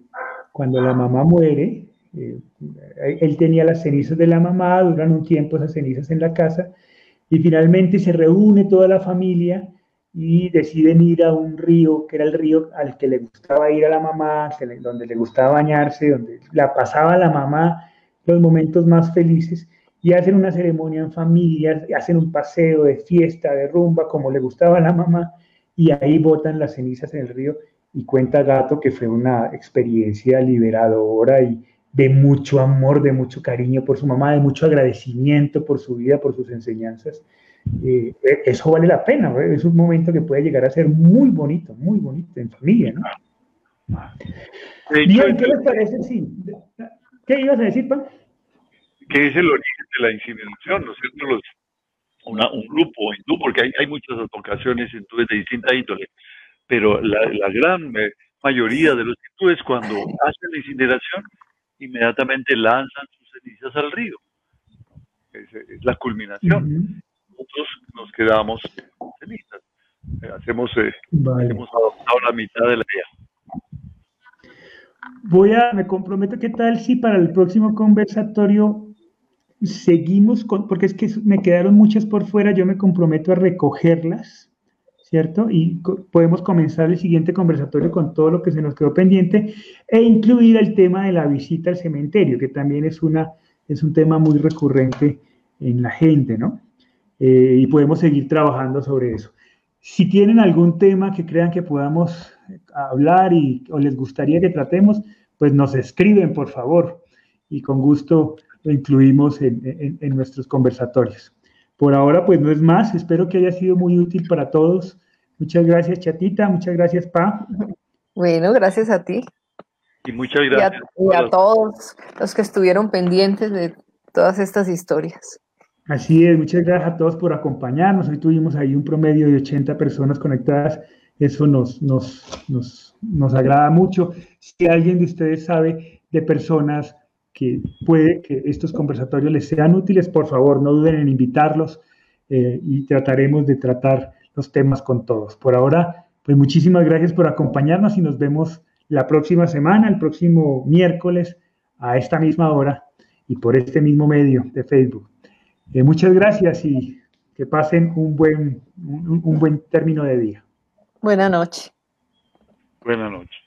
cuando la mamá muere, eh, él tenía las cenizas de la mamá, duran un tiempo esas cenizas en la casa, y finalmente se reúne toda la familia y deciden ir a un río, que era el río al que le gustaba ir a la mamá, donde le gustaba bañarse, donde la pasaba la mamá los momentos más felices, y hacen una ceremonia en familia, hacen un paseo de fiesta, de rumba, como le gustaba a la mamá, y ahí botan las cenizas en el río, y cuenta Gato que fue una experiencia liberadora y, de mucho amor, de mucho cariño por su mamá, de mucho agradecimiento por su vida, por sus enseñanzas. Eh, eso vale la pena, es un momento que puede llegar a ser muy bonito, muy bonito en familia, ¿no? Bien, ¿qué les parece? Sí. ¿Qué ibas a decir, Pan? Que es el origen de la incineración, ¿no es cierto? Los, un grupo hindú, porque hay, hay muchas vocaciones hindúes de distinta índole, pero la, la gran eh, mayoría de los hindúes cuando hacen la incineración, inmediatamente lanzan sus cenizas al río. Es, la culminación. Nosotros nos quedamos cenizas. Eh, hacemos, eh, hemos adoptado la mitad de la idea. Voy a, me comprometo, ¿qué tal si para el próximo conversatorio seguimos con, porque es que me quedaron muchas por fuera, yo me comprometo a recogerlas, ¿cierto? Y podemos comenzar el siguiente conversatorio con todo lo que se nos quedó pendiente e incluir el tema de la visita al cementerio, que también es, una, es un tema muy recurrente en la gente, ¿no? Eh, y podemos seguir trabajando sobre eso. Si tienen algún tema que crean que podamos hablar y, o les gustaría que tratemos, pues nos escriben, por favor, y con gusto lo incluimos en, en, nuestros conversatorios. Por ahora, pues no es más. Espero que haya sido muy útil para todos. Muchas gracias, Chatita. Muchas gracias, Pa. Bueno, gracias a ti. Y muchas gracias. Y a, todos los que estuvieron pendientes de todas estas historias. Así es, muchas gracias a todos por acompañarnos. Hoy tuvimos ahí un promedio de 80 personas conectadas. Eso nos, nos, nos, nos agrada mucho. Si alguien de ustedes sabe de personas que puede que estos conversatorios les sean útiles, por favor, no duden en invitarlos eh, y trataremos de tratar los temas con todos. Por ahora, pues muchísimas gracias por acompañarnos y nos vemos la próxima semana, el próximo miércoles, a esta misma hora y por este mismo medio de Facebook. Eh, muchas gracias y que pasen un buen, un buen término de día. Buenas noches. Buenas noches.